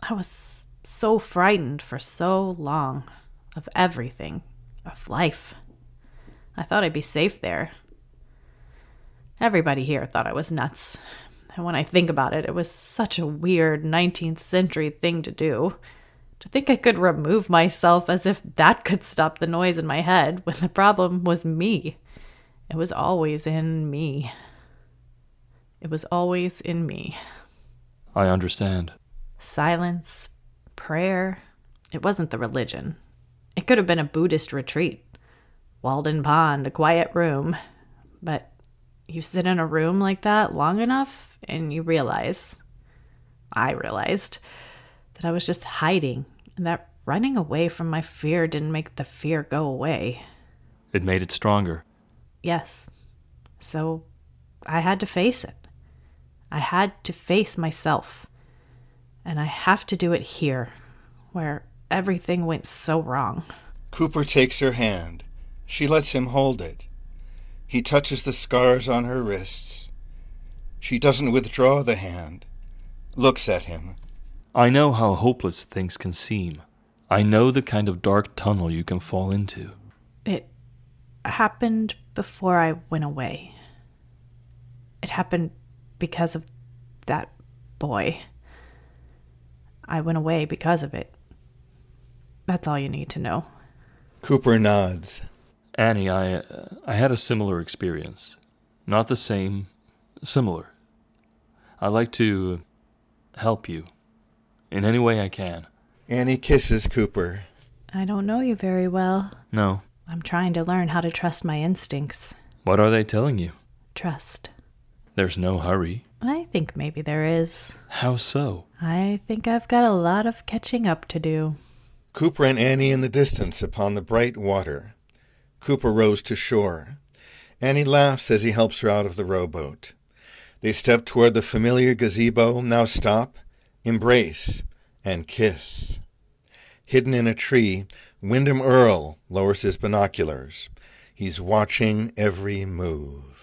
I was so frightened for so long of everything, of life. I thought I'd be safe there. Everybody here thought I was nuts. And when I think about it, it was such a weird 19th century thing to do. To think I could remove myself as if that could stop the noise in my head when the problem was me. It was always in me. It was always in me. I understand. Silence, prayer. It wasn't the religion. It could have been a Buddhist retreat. Walden Pond, a quiet room. But you sit in a room like that long enough and you realize, I realized, that I was just hiding and that running away from my fear didn't make the fear go away. It made it stronger. Yes. So I had to face it. I had to face myself. And I have to do it here, where everything went so wrong. Cooper takes her hand. She lets him hold it. He touches the scars on her wrists. She doesn't withdraw the hand, looks at him. I know how hopeless things can seem. I know the kind of dark tunnel you can fall into. It happened before I went away. It happened because of that boy. I went away because of it. That's all you need to know. Cooper nods. Annie, I uh, I had a similar experience. Not the same, similar. I like to help you in any way I can. Annie kisses Cooper. I don't know you very well. No. I'm trying to learn how to trust my instincts. What are they telling you? Trust. There's no hurry. I think maybe there is. How so? I think I've got a lot of catching up to do. Cooper and Annie in the distance upon the bright water. Cooper rows to shore. Annie laughs as he helps her out of the rowboat. They step toward the familiar gazebo, now stop, embrace, and kiss. Hidden in a tree, Windom Earle lowers his binoculars. He's watching every move.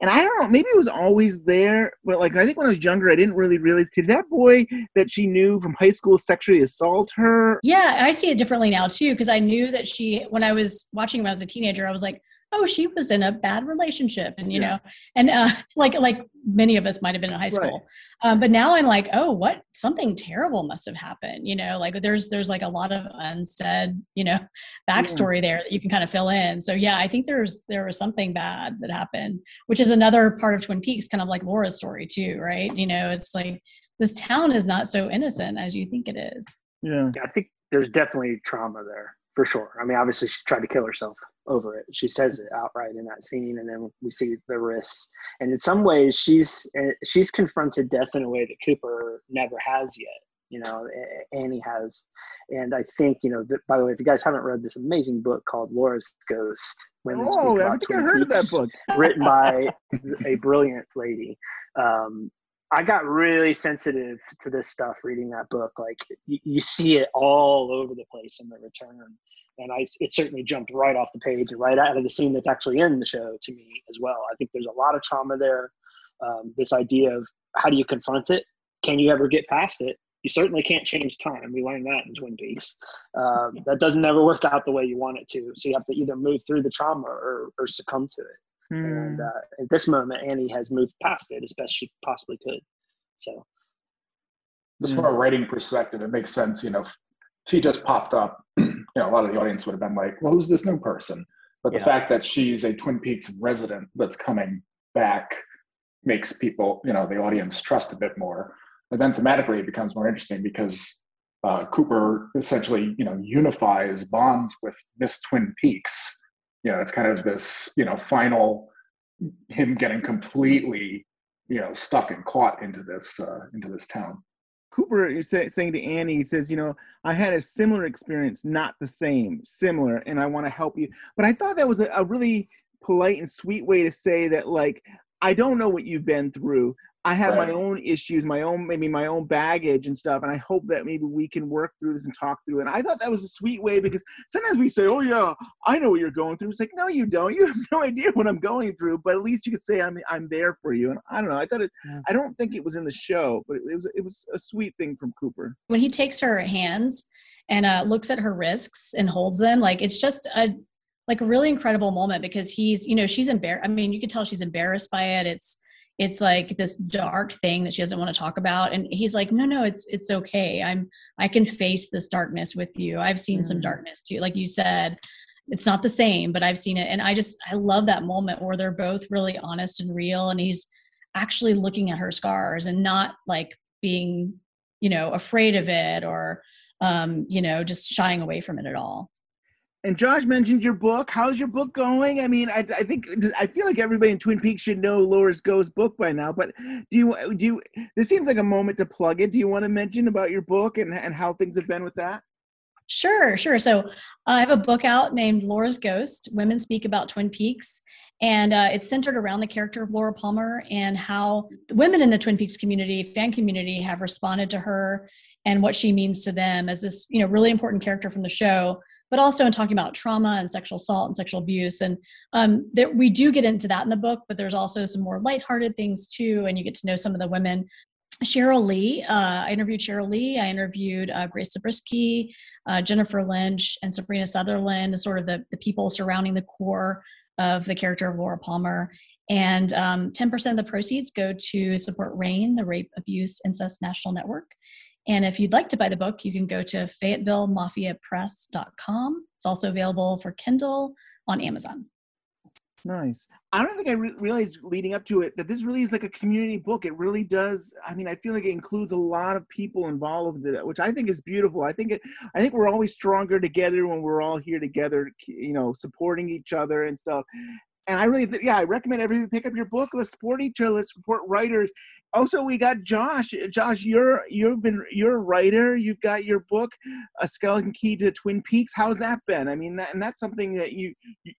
And I don't know, maybe it was always there, but like I think when I was younger, I didn't really realize. Did that boy that she knew from high school sexually assault her? Yeah, I see it differently now too because I knew that she when I was watching when I was a teenager, I was like, oh, she was in a bad relationship, and you Yeah. know, and uh, (laughs) like like many of us might have been in high school. Um, but now I'm like, oh, what? Something terrible must have happened. You know, like there's there's like a lot of unsaid, you know, (laughs) backstory there that you can kind of fill in. So yeah, I think there's there was something bad that happened, which is another part of Twin Peaks, kind of like Laura's story too, right? You know, it's like this town is not so innocent as you think it is. Yeah. I think there's definitely trauma there for sure. I mean, obviously she tried to kill herself over it. She says it outright in that scene, and then we see the risks. And in some ways, she's she's confronted death in a way that Cooper never has yet. You know, Annie has, and I think you know. That, by the way, if you guys haven't read this amazing book called Laura's Ghost, Women Speak Oh, I think I heard of that book. (laughs) written by a brilliant lady. Um, I got really sensitive to this stuff reading that book. Like you, you see it all over the place in the return, and I it certainly jumped right off the page and right out of the scene that's actually in the show to me as well. I think there's a lot of trauma there. Um, this idea of how do you confront it? Can you ever get past it? You certainly can't change time. We learned that in Twin Peaks. Um, that doesn't ever work out the way you want it to. So you have to either move through the trauma or, or succumb to it. And Hmm. uh, at this moment, Annie has moved past it as best she possibly could. So just from a writing perspective, it makes sense. You know, she just popped up. You know, a lot of the audience would have been like, "Well, who's this new person?" But the Yeah. fact that she's a Twin Peaks resident that's coming back makes people, you know, the audience trust a bit more. And then thematically, it becomes more interesting because uh, Cooper essentially, you know, unifies bonds with Miss Twin Peaks. You know, it's kind of this, you know, final him getting completely, you know, stuck and caught into this uh, into this town. Cooper say, saying to Annie, he says, you know, I had a similar experience, not the same, similar, and I want to help you. But I thought that was a, a really polite and sweet way to say that, like, I don't know what you've been through. I have my own issues, my own maybe my own baggage and stuff, and I hope that maybe we can work through this and talk through it. And I thought that was a sweet way because sometimes we say, "Oh yeah, I know what you're going through." It's like, no, you don't. You (laughs) have no idea what I'm going through, but at least you could say I'm I'm there for you. And I don't know. I thought it. I don't think it was in the show, but it, it was it was a sweet thing from Cooper. when he takes her hands and uh, looks at her wrists and holds them like it's just a like a really incredible moment because he's you know she's embarrassed i mean you can tell she's embarrassed by it it's it's like this dark thing that she doesn't want to talk about and he's like no no it's it's okay. I'm i can face this darkness with you. I've seen some darkness too. Like you said it's not the same but i've seen it and i just i love that moment where they're both really honest and real and he's actually looking at her scars and not like being you know afraid of it or um you know just shying away from it at all And Josh mentioned your book. How's your book going? I mean, I, I think I feel like everybody in Twin Peaks should know Laura's Ghost book by now. But do you do you? This seems like a moment to plug it. Do you want to mention about your book and and how things have been with that? Sure, sure. So uh, I have a book out named Laura's Ghost Women Speak About Twin Peaks. And uh, it's centered around the character of Laura Palmer and how the women in the Twin Peaks community, fan community, have responded to her and what she means to them as this, you know, really important character from the show, but also in talking about trauma and sexual assault and sexual abuse. And um, there, we do get into that in the book, but there's also some more lighthearted things too. And you get to know some of the women Cheryl Lee. Uh, I interviewed Cheryl Lee. I interviewed uh, Grace Zabriskie, uh, Jennifer Lynch, and Sabrina Sutherland, sort of the, the people surrounding the core of the character of Laura Palmer. And um, 10% of the proceeds go to support RAINN, the Rape, Abuse, Incest National Network. And if you'd like to buy the book, you can go to FayettevilleMafiaPress.com. It's also available for Kindle on Amazon. Nice. I don't think I re- realized leading up to it that this really is like a community book. It really does. I mean, I feel like it includes a lot of people involved, in it, which I think is beautiful. I think it. I think we're always stronger together when we're all here together. You know, supporting each other and stuff. And I really, yeah, I recommend everybody pick up your book. Let's support each other. Let's support writers. Also, we got Josh. Josh, you're you've been you're a writer. You've got your book, A Skeleton Key to Twin Peaks. How's that been? I mean, that, and that's something that you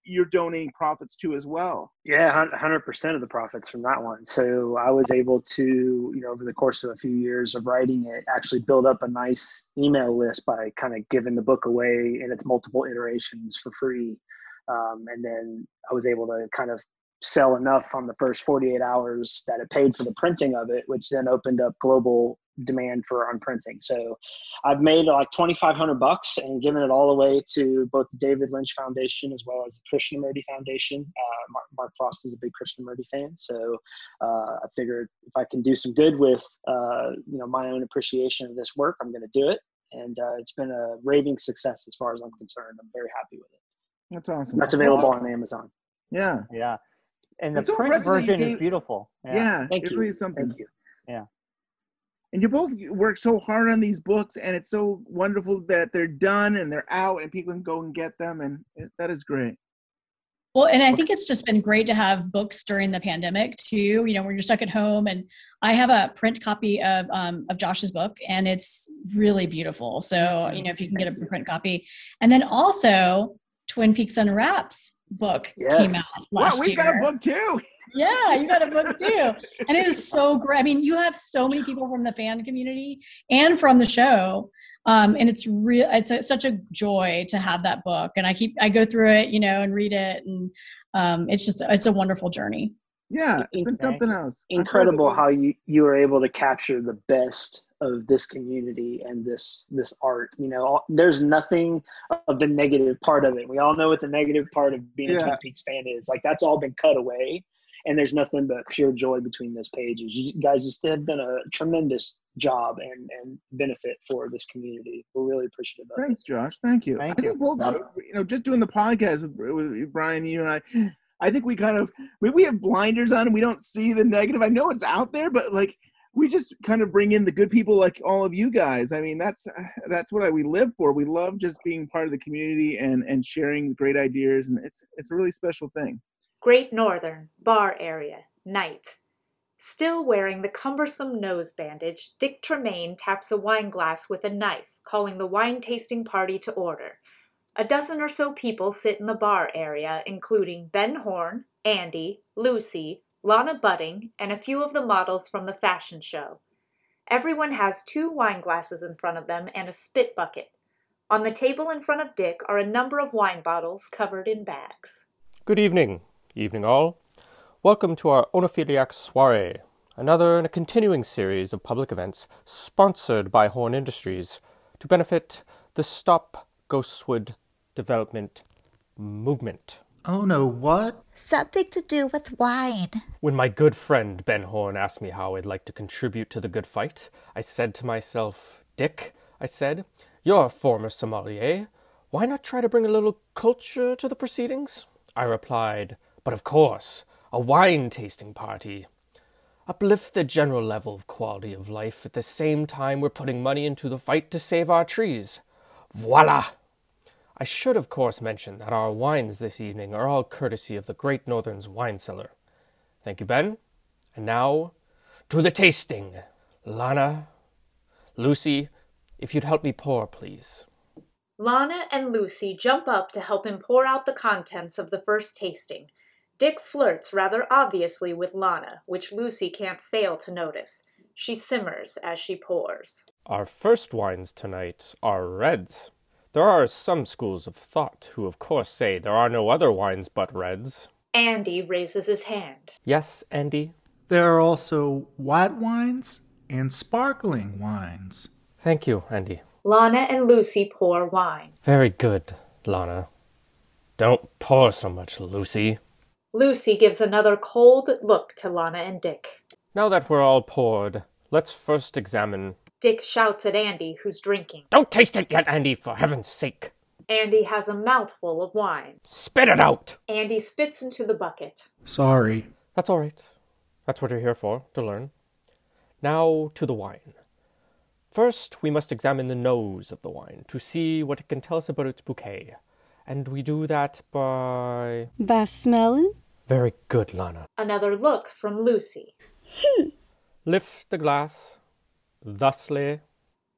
you're donating profits to as well. Yeah, hundred percent of the profits from that one. So I was able to, you know, over the course of a few years of writing it, actually build up a nice email list by kind of giving the book away in its multiple iterations for free. Um, and then I was able to kind of sell enough on the first 48 hours that it paid for the printing of it, which then opened up global demand for unprinting. So I've made like 2,500 bucks and given it all away to both the David Lynch Foundation as well as the Krishnamurti Foundation. Uh, Mark, Mark, Frost is a big Krishnamurti fan, so uh, I figured if I can do some good with uh, you know my own appreciation of this work, I'm going to do it. And uh, it's been a raving success as far as I'm concerned. I'm very happy with it. That's awesome. That's available on Amazon. Yeah. Yeah. And the It's print impressive that you version is gave- beautiful. Yeah, Thank it you. really is something. Thank you. Yeah. And you both work so hard on these books, and it's so wonderful that they're done and they're out, and people can go and get them, and it, that is great. Well, and I think it's just been great to have books during the pandemic too. You know, when you're stuck at home, and I have a print copy of um, of Josh's book, and it's really beautiful. So you know, if you can get a print copy, and then also Twin Peaks Unwrapped book came out last Wow, we've year. got a book too. Yeah, you got a book (laughs) too. And it is so great. I mean, you have so many people from the fan community and from the show. Um, and it's real it's a, such a joy to have that book. And I keep I go through it, you know, and read it and um, it's just it's a wonderful journey. Yeah, it's been something else. I'm glad that Incredible how you you were able to capture the best of this community and this this art. You know, all- there's nothing of the negative part of it. We all know what the negative part of being a Yeah. Twin Peaks fan is. Like that's all been cut away, and there's nothing but pure joy between those pages. You guys just have done a tremendous job and and benefit for this community. We're really appreciative of it. Thanks, Josh. Thank you. Thank I think you. we'll, you know, just doing the podcast with, with Brian, you and I, I think we kind of, we, we have blinders on and we don't see the negative. I know it's out there, but like, we just kind of bring in the good people like all of you guys. I mean, that's, that's what I, we live for. We love just being part of the community and, and sharing great ideas. And it's, it's a really special thing. Great Northern, bar area, night. Still wearing the cumbersome nose bandage, Dick Tremayne taps a wine glass with a knife, calling the wine tasting party to order. A dozen or so people sit in the bar area, including Ben Horne, Andy, Lucy, Lana Budding, and a few of the models from the fashion show. Everyone has two wine glasses in front of them and a spit bucket. On the table in front of Dick are a number of wine bottles covered in bags. Good evening, evening all. Welcome to our Oenophiliac Soiree, another in a continuing series of public events sponsored by Horne Industries to benefit the Stop Ghostwood Development Movement. Oh no, what? Something to do with wine. When my good friend Ben Horne asked me how I'd like to contribute to the good fight, I said to myself, Dick, I said, you're a former sommelier. Why not try to bring a little culture to the proceedings? I replied, But of course, a wine tasting party. Uplift the general level of quality of life at the same time we're putting money into the fight to save our trees. Voila! I should, of course, mention that our wines this evening are all courtesy of the Great Northern's wine cellar. Thank you, Ben. And now, to the tasting. Lana, Lucy, if you'd help me pour, please. Lana and Lucy jump up to help him pour out the contents of the first tasting. Dick flirts rather obviously with Lana, which Lucy can't fail to notice. She simmers as she pours. Our first wines tonight are reds. There are some schools of thought who, of course, say there are no other wines but reds. Andy raises his hand. Yes, Andy? There are also white wines and sparkling wines. Thank you, Andy. Lana and Lucy pour wine. Very good, Lana. Don't pour so much, Lucy. Lucy gives another cold look to Lana and Dick. Now that we're all poured, let's first examine. Dick shouts at Andy, who's drinking. Don't taste it yet, Andy, for heaven's sake. Andy has a mouthful of wine. Spit it out! Andy spits into the bucket. Sorry. That's all right. That's what you're here for, to learn. Now to the wine. First, we must examine the nose of the wine to see what it can tell us about its bouquet. And we do that by. By smelling? Very good, Lana. Another look from Lucy. He lift the glass. Thusly.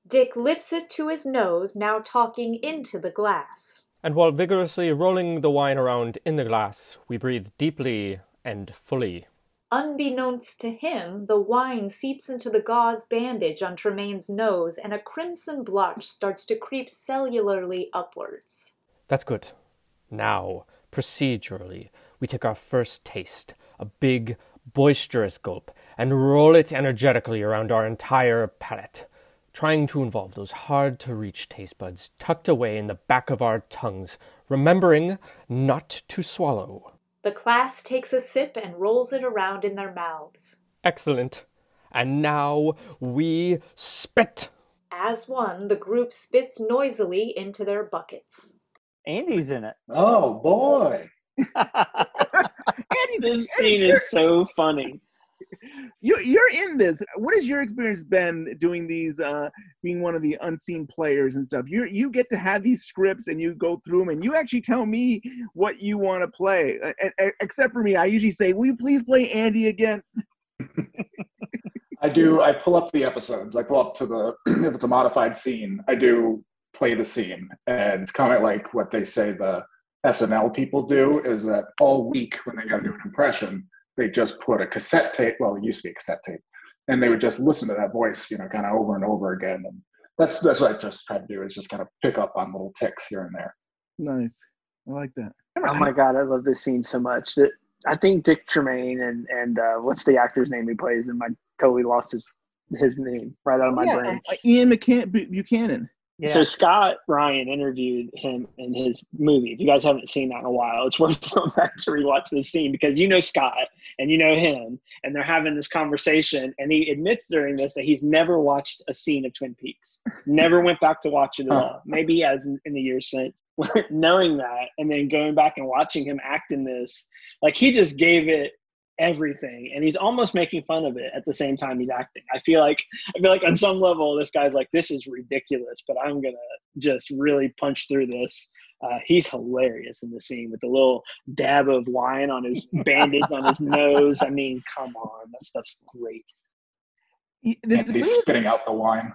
Dick lifts it to his nose, now talking into the glass. And while vigorously rolling the wine around in the glass, we breathe deeply and fully. Unbeknownst to him, the wine seeps into the gauze bandage on Tremayne's nose, and a crimson blotch starts to creep cellularly upwards. That's good. Now, procedurally, we take our first taste, a big, boisterous gulp, and roll it energetically around our entire palate, trying to involve those hard to reach taste buds tucked away in the back of our tongues, remembering not to swallow. The class takes a sip and rolls it around in their mouths. Excellent. And now we spit. As one, the group spits noisily into their buckets. Andy's in it. Oh boy. Andy, This scene is so funny. you you're in this. What has your experience been doing these? Uh, being one of the unseen players and stuff. You you get to have these scripts and you go through them and you actually tell me what you want to play. Uh, except for me, I usually say, "Will you please play Andy again?" I do. I pull up the episodes. I pull up to the (clears throat) if it's a modified scene. I do play the scene, and it's kind of like what they say the SNL people do is that all week when they got to do an impression, they just put a cassette tape. Well, it used to be a cassette tape, and they would just listen to that voice, you know, kind of over and over again. And that's that's what I just try to do is just kind of pick up on little ticks here and there. Nice. I like that. Oh my god, I love this scene so much. That I think Dick Tremayne and and uh, what's the actor's name he plays? And I totally lost his his name right out of my yeah, brain. uh, Ian McCann- Bu- Buchanan. So Scott Ryan interviewed him in his movie. If you guys haven't seen that in a while, it's (laughs) worth going back to rewatch this scene because you know Scott and you know him, and they're having this conversation, and he admits during this that he's never watched a scene of Twin Peaks, never went back to watch it at all. Maybe he has in, in the years since. (laughs) Knowing that, and then going back and watching him act in this, like he just gave it everything and he's almost making fun of it at the same time he's acting i feel like i feel like on some level this guy's like this is ridiculous but i'm gonna just really punch through this uh, he's hilarious in the scene with the little dab of wine on his (laughs) bandage on his nose i mean come on that stuff's great Andy's spitting out the wine.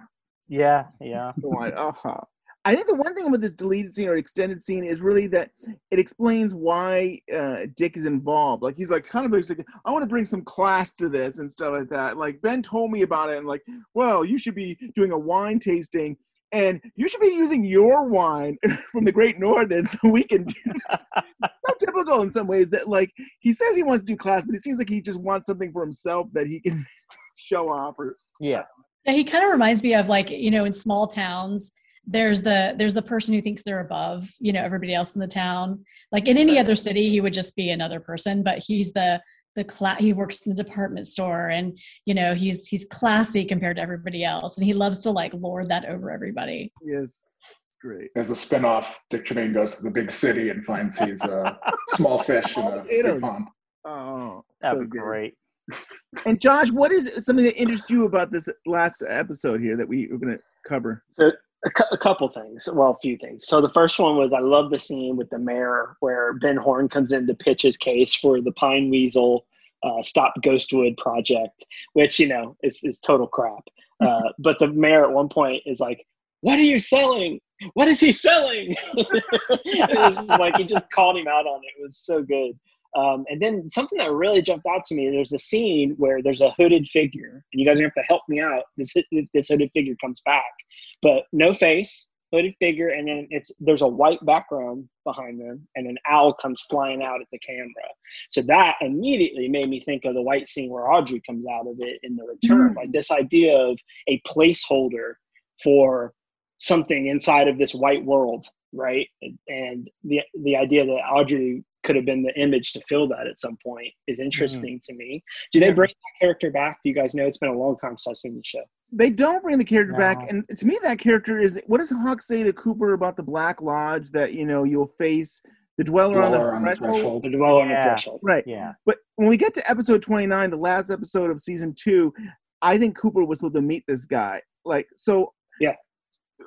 Yeah, yeah. The wine. Uh-huh. I think the one thing with this deleted scene or extended scene is really that it explains why uh, Dick is involved. Like he's like kind of like, I want to bring some class to this and stuff like that. Like Ben told me about it and like, well, you should be doing a wine tasting and you should be using your wine (laughs) from the Great Northern so we can do this. (laughs) so typical in some ways that like he says he wants to do class, but it seems like he just wants something for himself that he can (laughs) show off or yeah. Yeah, he kind of reminds me of like you know in small towns there's the there's the person who thinks they're above you know everybody else in the town like in any other city he would just be another person but he's the the cla- he works in the department store and you know he's he's classy compared to everybody else and he loves to like lord that over everybody yes great As the spinoff, Dick Tremayne goes to the big city and finds he's a (laughs) small fish in a Potatoes. big pond. Oh, That'd so be good. great. And Josh, what is something that interests you about this last episode here that we were going to cover? So a, cou- a couple things. Well, a few things. So the first one was I love the scene with the mayor where Ben Horne comes in to pitch his case for the Pine Weasel uh, Stop Ghostwood project, which you know is is total crap. (laughs) Uh, but the mayor at one point is like, "What are you selling? What is he selling?" (laughs) it was like he just called him out on it. It was so good. Um, and then something that really jumped out to me, there's a scene where there's a hooded figure, and you guys are gonna have to help me out. This this hooded figure comes back, but no face, hooded figure, and then it's there's a white background behind them, and an owl comes flying out at the camera. So that immediately made me think of the white scene where Audrey comes out of it in the return, like this idea of a placeholder for something inside of this white world, right? And the the idea that Audrey could have been the image to fill that at some point is mm-hmm. interesting to me. Do they bring that character back? Do you guys know? It's been a long time since I've seen the show. They don't bring the character No. back, and to me, that character is. What does Hawk say to Cooper about the Black Lodge? That you know you'll face the dweller, on the Dweller on the threshold. threshold. The dweller on the threshold. Right. Yeah. But when we get to episode 29, the last episode of season two, I think Cooper was supposed to meet this guy. Like, so Yeah.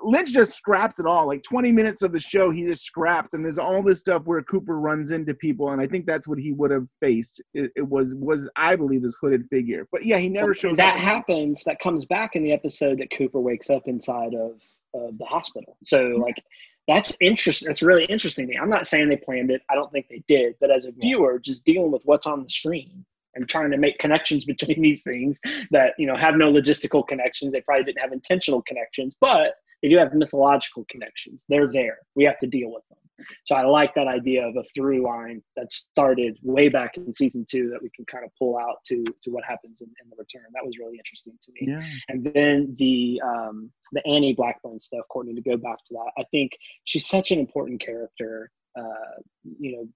Lynch just scraps it all. Like 20 minutes of the show, he just scraps, and there's all this stuff where Cooper runs into people, and I think that's what he would have faced. It, it was was I believe this hooded figure, but yeah, he never shows that up. happens. That comes back in the episode that Cooper wakes up inside of, of the hospital. So like that's interesting. That's really interesting to me. I'm not saying they planned it. I don't think they did. But as a viewer, just dealing with what's on the screen and trying to make connections (laughs) between these things that you know have no logistical connections. They probably didn't have intentional connections, but they do have mythological connections. They're there. We have to deal with them. So I like that idea of a through line that started way back in season two that we can kind of pull out to to what happens in, in the return. That was really interesting to me. Yeah. And then the um, the Annie Blackburn stuff, Courtenay, to go back to that, I think she's such an important character. Uh, you know,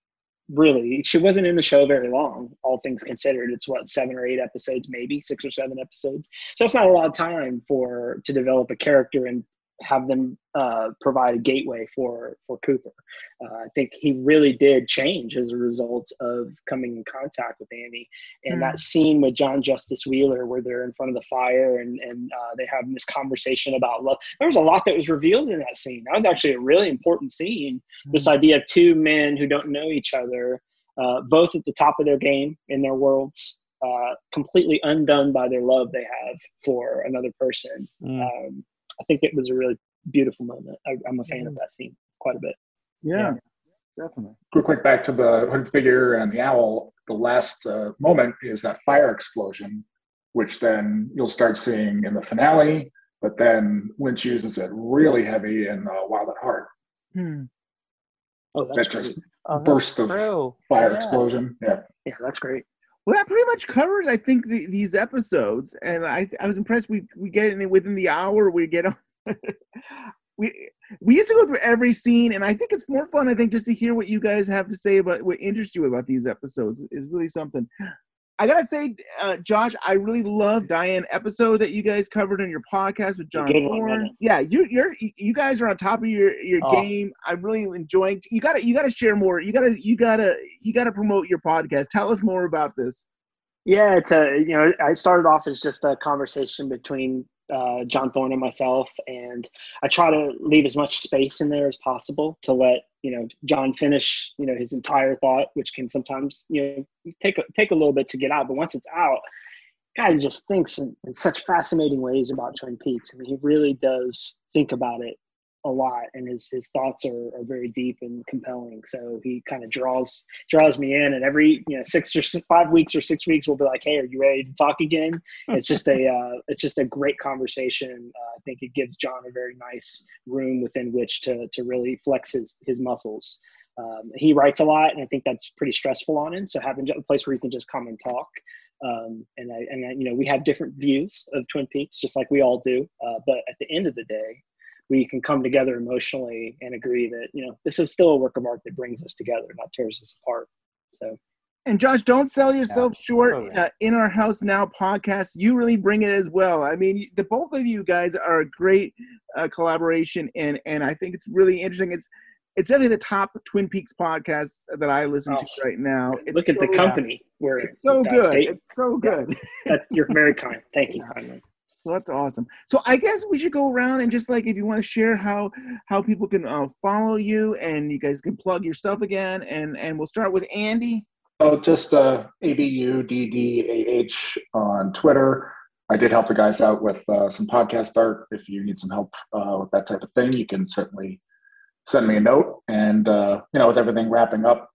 really, she wasn't in the show very long, all things considered. It's what seven or eight episodes, maybe six or seven episodes. So that's not a lot of time for to develop a character and have them uh, provide a gateway for for Cooper. Uh, I think he really did change as a result of coming in contact with Annie. And that scene with John Justice Wheeler, where they're in front of the fire and and uh, they have this conversation about love. There was a lot that was revealed in that scene. That was actually a really important scene. This idea of two men who don't know each other, uh, both at the top of their game in their worlds. Uh, completely undone by their love they have for another person. Um, I think it was a really beautiful moment. I, I'm a fan of that scene quite a bit. Yeah, definitely. Real quick back to the hooded figure and the owl. The last uh, moment is that fire explosion, which then you'll start seeing in the finale. But then Lynch uses it really heavy in uh, Wild at Heart. Hmm. Oh, that's that just burst of true. fire Yeah. explosion. Yeah. Yeah, that's great. Well, that pretty much covers, I think, the, these episodes, and I I was impressed. We we get it within the hour. We get on. (laughs) we we used to go through every scene, and I think it's more fun. I think just to hear what you guys have to say about what interests you about these episodes is really something. I gotta say, uh, Josh, I really love Diane episode that you guys covered on your podcast with John good one, Thorne. wasn't it? Yeah, you you're you guys are on top of your your Oh. game. I'm really enjoying. You gotta you gotta share more. You gotta you gotta you gotta promote your podcast. Tell us more about this. Yeah, it's a you know I started off as just a conversation between uh, John Thorne and myself, and I try to leave as much space in there as possible to let you know John finish you know his entire thought, which can sometimes you know take a, take a little bit to get out, but once it's out, guy just thinks in, in such fascinating ways about Twin Peaks. I mean, he really does think about it a lot, and his his thoughts are, are very deep and compelling. So he kind of draws draws me in, and every you know six or s- five weeks or six weeks, we'll be like, "Hey, are you ready to talk again?" It's just a uh, (laughs) it's just a great conversation. Uh, I think it gives John a very nice room within which to to really flex his his muscles. Um, he writes a lot, and I think that's pretty stressful on him. So having a place where you can just come and talk, um, and I, and I, you know, we have different views of Twin Peaks, just like we all do. Uh, but at the end of the day, we can come together emotionally and agree that you know this is still a work of art that brings us together, not tears us apart. So And Josh, don't sell yourself short. totally. Uh, in our house now podcast, you really bring it as well. I mean, the both of you guys are a great uh, collaboration, and and I think it's really interesting. It's it's definitely the top Twin Peaks podcast that I listen to right now. It's look at the company we're. It's so good. statement. It's so good. That, you're very kind. Thank you (laughs) kindly. So that's awesome. So I guess we should go around and just like if you want to share how how people can uh, follow you and you guys can plug your stuff again and and we'll start with Andy. Oh, just uh, ABUDDAH on Twitter. I did help the guys out with uh, some podcast art. If you need some help uh, with that type of thing, you can certainly send me a note. And, uh, you know, with everything wrapping up,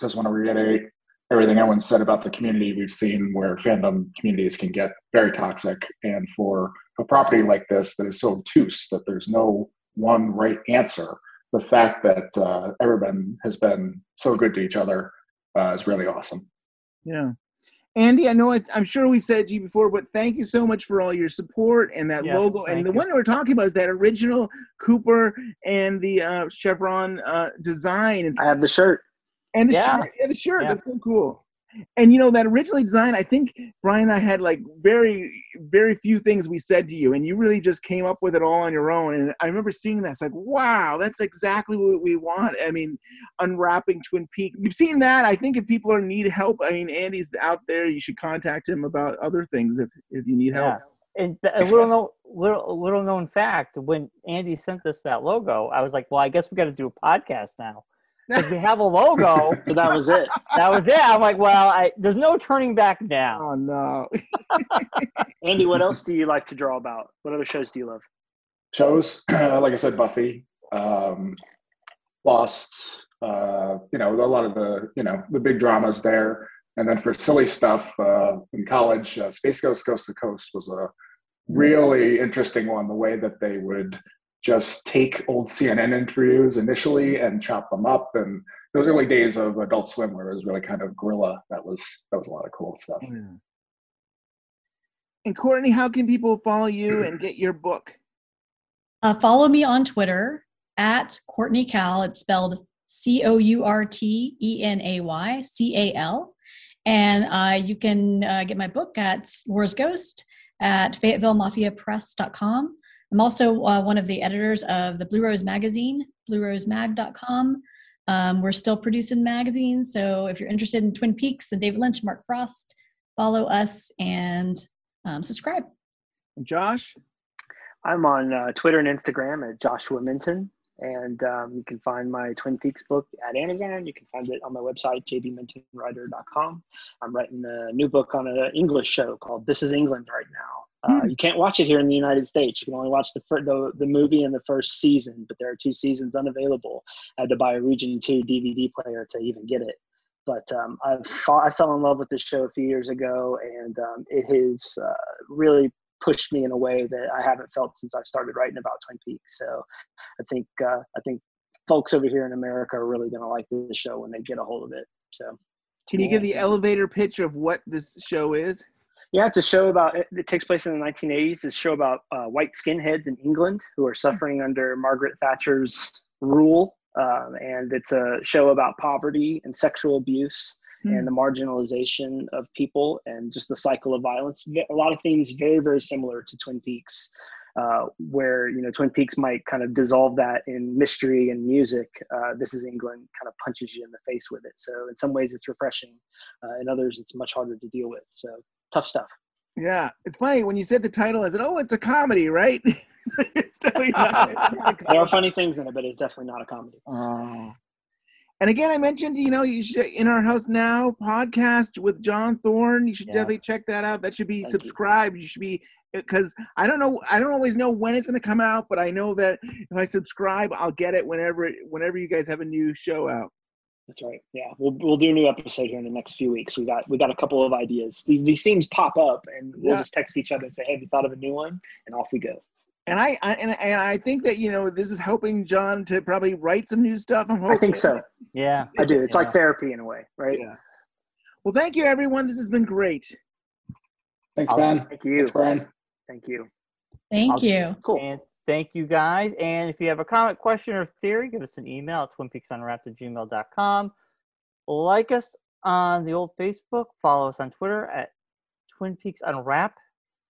just want to reiterate everything everyone said about the community. We've seen where fandom communities can get very toxic. And for a property like this that is so obtuse that there's no one right answer, the fact that uh, everyone has been so good to each other uh, is really awesome. Yeah. Andy, I know it, I'm sure we've said it to you before, but thank you so much for all your support and that Yes, logo. And the you. one that we're talking about is that original Cooper and the uh, chevron uh, design. I have the shirt. And the Yeah. shirt, yeah, the shirt. Yeah. That's so cool. And you know that originally design, I think Brian and I had like very, very few things we said to you, and you really just came up with it all on your own. And I remember seeing that. It's like, wow, that's exactly what we want. I mean, unwrapping Twin Peaks. You've seen that. I think if people are need help, I mean, Andy's out there. You should contact him about other things if if you need help. Yeah. and a little no, little little known fact: when Andy sent us that logo, I was like, "Well, I guess we got to do a podcast now because we have a logo." so that was it. That was it. I'm like, "Well, I, there's no turning back now." Oh no, (laughs) Andy, what else do you like to draw about? What other shows do you love? shows (clears throat) like i said buffy um, lost uh, you know a lot of the you know the big dramas there and then for silly stuff uh, in college uh, space ghost coast to coast was a really interesting one the way that they would just take old cnn interviews initially and chop them up and those early days of adult swim where it was really kind of guerrilla that was that was a lot of cool stuff And Courtenay, how can people follow you (clears throat) and get your book? Uh, follow me on Twitter at Courtenay Cal. It's spelled C O U R T E N A Y C A L. And uh, you can uh, get my book at Laura's Ghost at FayettevilleMafiaPress.com. I'm also uh, one of the editors of the Blue Rose Magazine, BlueRoseMag.com. Um, we're still producing magazines, so if you're interested in Twin Peaks and David Lynch, Mark Frost, follow us and um, subscribe. Josh? I'm on uh, Twitter and Instagram at Joshua Minton. And um, you can find my Twin Peaks book at Amazon. You can find it on my website, jdmintonwriter.com. I'm writing a new book on an English show called This is England right now. Uh, Hmm. You can't watch it here in the United States. You can only watch the, fir- the the movie in the first season, but there are two seasons unavailable. I had to buy a Region 2 DVD player to even get it. But um, I, I fell in love with this show a few years ago, and um, it has uh, really pushed me in a way that I haven't felt since I started writing about Twin Peaks. So I think uh, I think folks over here in America are really going to like this show when they get a hold of it. So Can you give the elevator pitch of what this show is? Yeah, it's a show about it, it takes place in the 1980s. It's a show about uh, white skinheads in England who are suffering under Margaret Thatcher's rule, um, and it's a show about poverty and sexual abuse and the marginalization of people and just the cycle of violence. A lot of themes very very similar to Twin Peaks. Uh, where you know Twin Peaks might kind of dissolve that in mystery and music. Uh, this is England kind of punches you in the face with it. So in some ways it's refreshing, uh, in others it's much harder to deal with. So tough stuff. Yeah, it's funny when you said the title. I said, "Oh, it's a comedy, right?" (laughs) it's definitely not. it's (laughs) not there are funny things in it, but it's definitely not a comedy. Oh. And again, I mentioned, you know, you should in our house now podcast with John Thorne. You should definitely check that out. That should be subscribed. You. should be because I don't know, I don't always know when it's going to come out, but I know that if I subscribe, I'll get it whenever whenever you guys have a new show out. That's right. Yeah, we'll we'll do a new episode here in the next few weeks. We got we got a couple of ideas. These these themes pop up, and we'll Yeah. just text each other and say, "Hey, have you thought of a new one?" And off we go. And I, I and, and I think that you know this is helping John to probably write some new stuff. I'm hoping. I think so. Yeah, I do. It's Yeah. like therapy in a way, right? Yeah. Well, thank you, everyone. This has been great. Thanks, Ben. Thank you. Thanks, Brian. Thank you. Thank I'll- you. Cool. Thank you guys. And if you have a comment, question, or theory, give us an email at twinpeaksunwrapped at gmail.com. Like us on the old Facebook. Follow us on Twitter at Twin Peaks Unwrapped.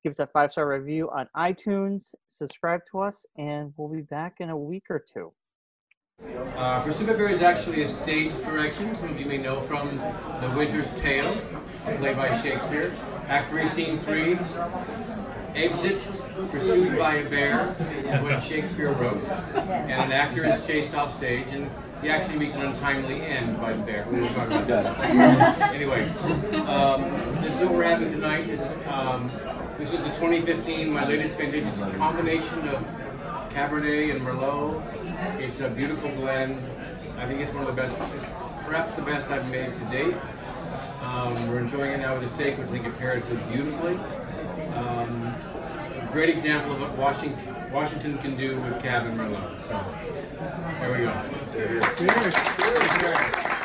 Give us a five star review on iTunes. Subscribe to us, and we'll be back in a week or two. Uh, Pursuit is actually a stage direction. Some of you may know from The Winter's Tale, played by Shakespeare. Act 3, Scene 3. Exit, pursued by a bear, is what Shakespeare wrote. And an actor is chased off stage, and he actually meets an untimely end by the bear. We will talk about that. anyway, um, this is what we're having tonight. This, is, um, this is the 2015, my latest vintage. It's a combination of Cabernet and Merlot. It's a beautiful blend. I think it's one of the best, perhaps the best I've made to date. Um, we're enjoying it now with the steak, which I think it pairs so beautifully. Um, a great example of what Washington, Washington can do with Cab and Merlot. So, there we go. Cheers. Cheers.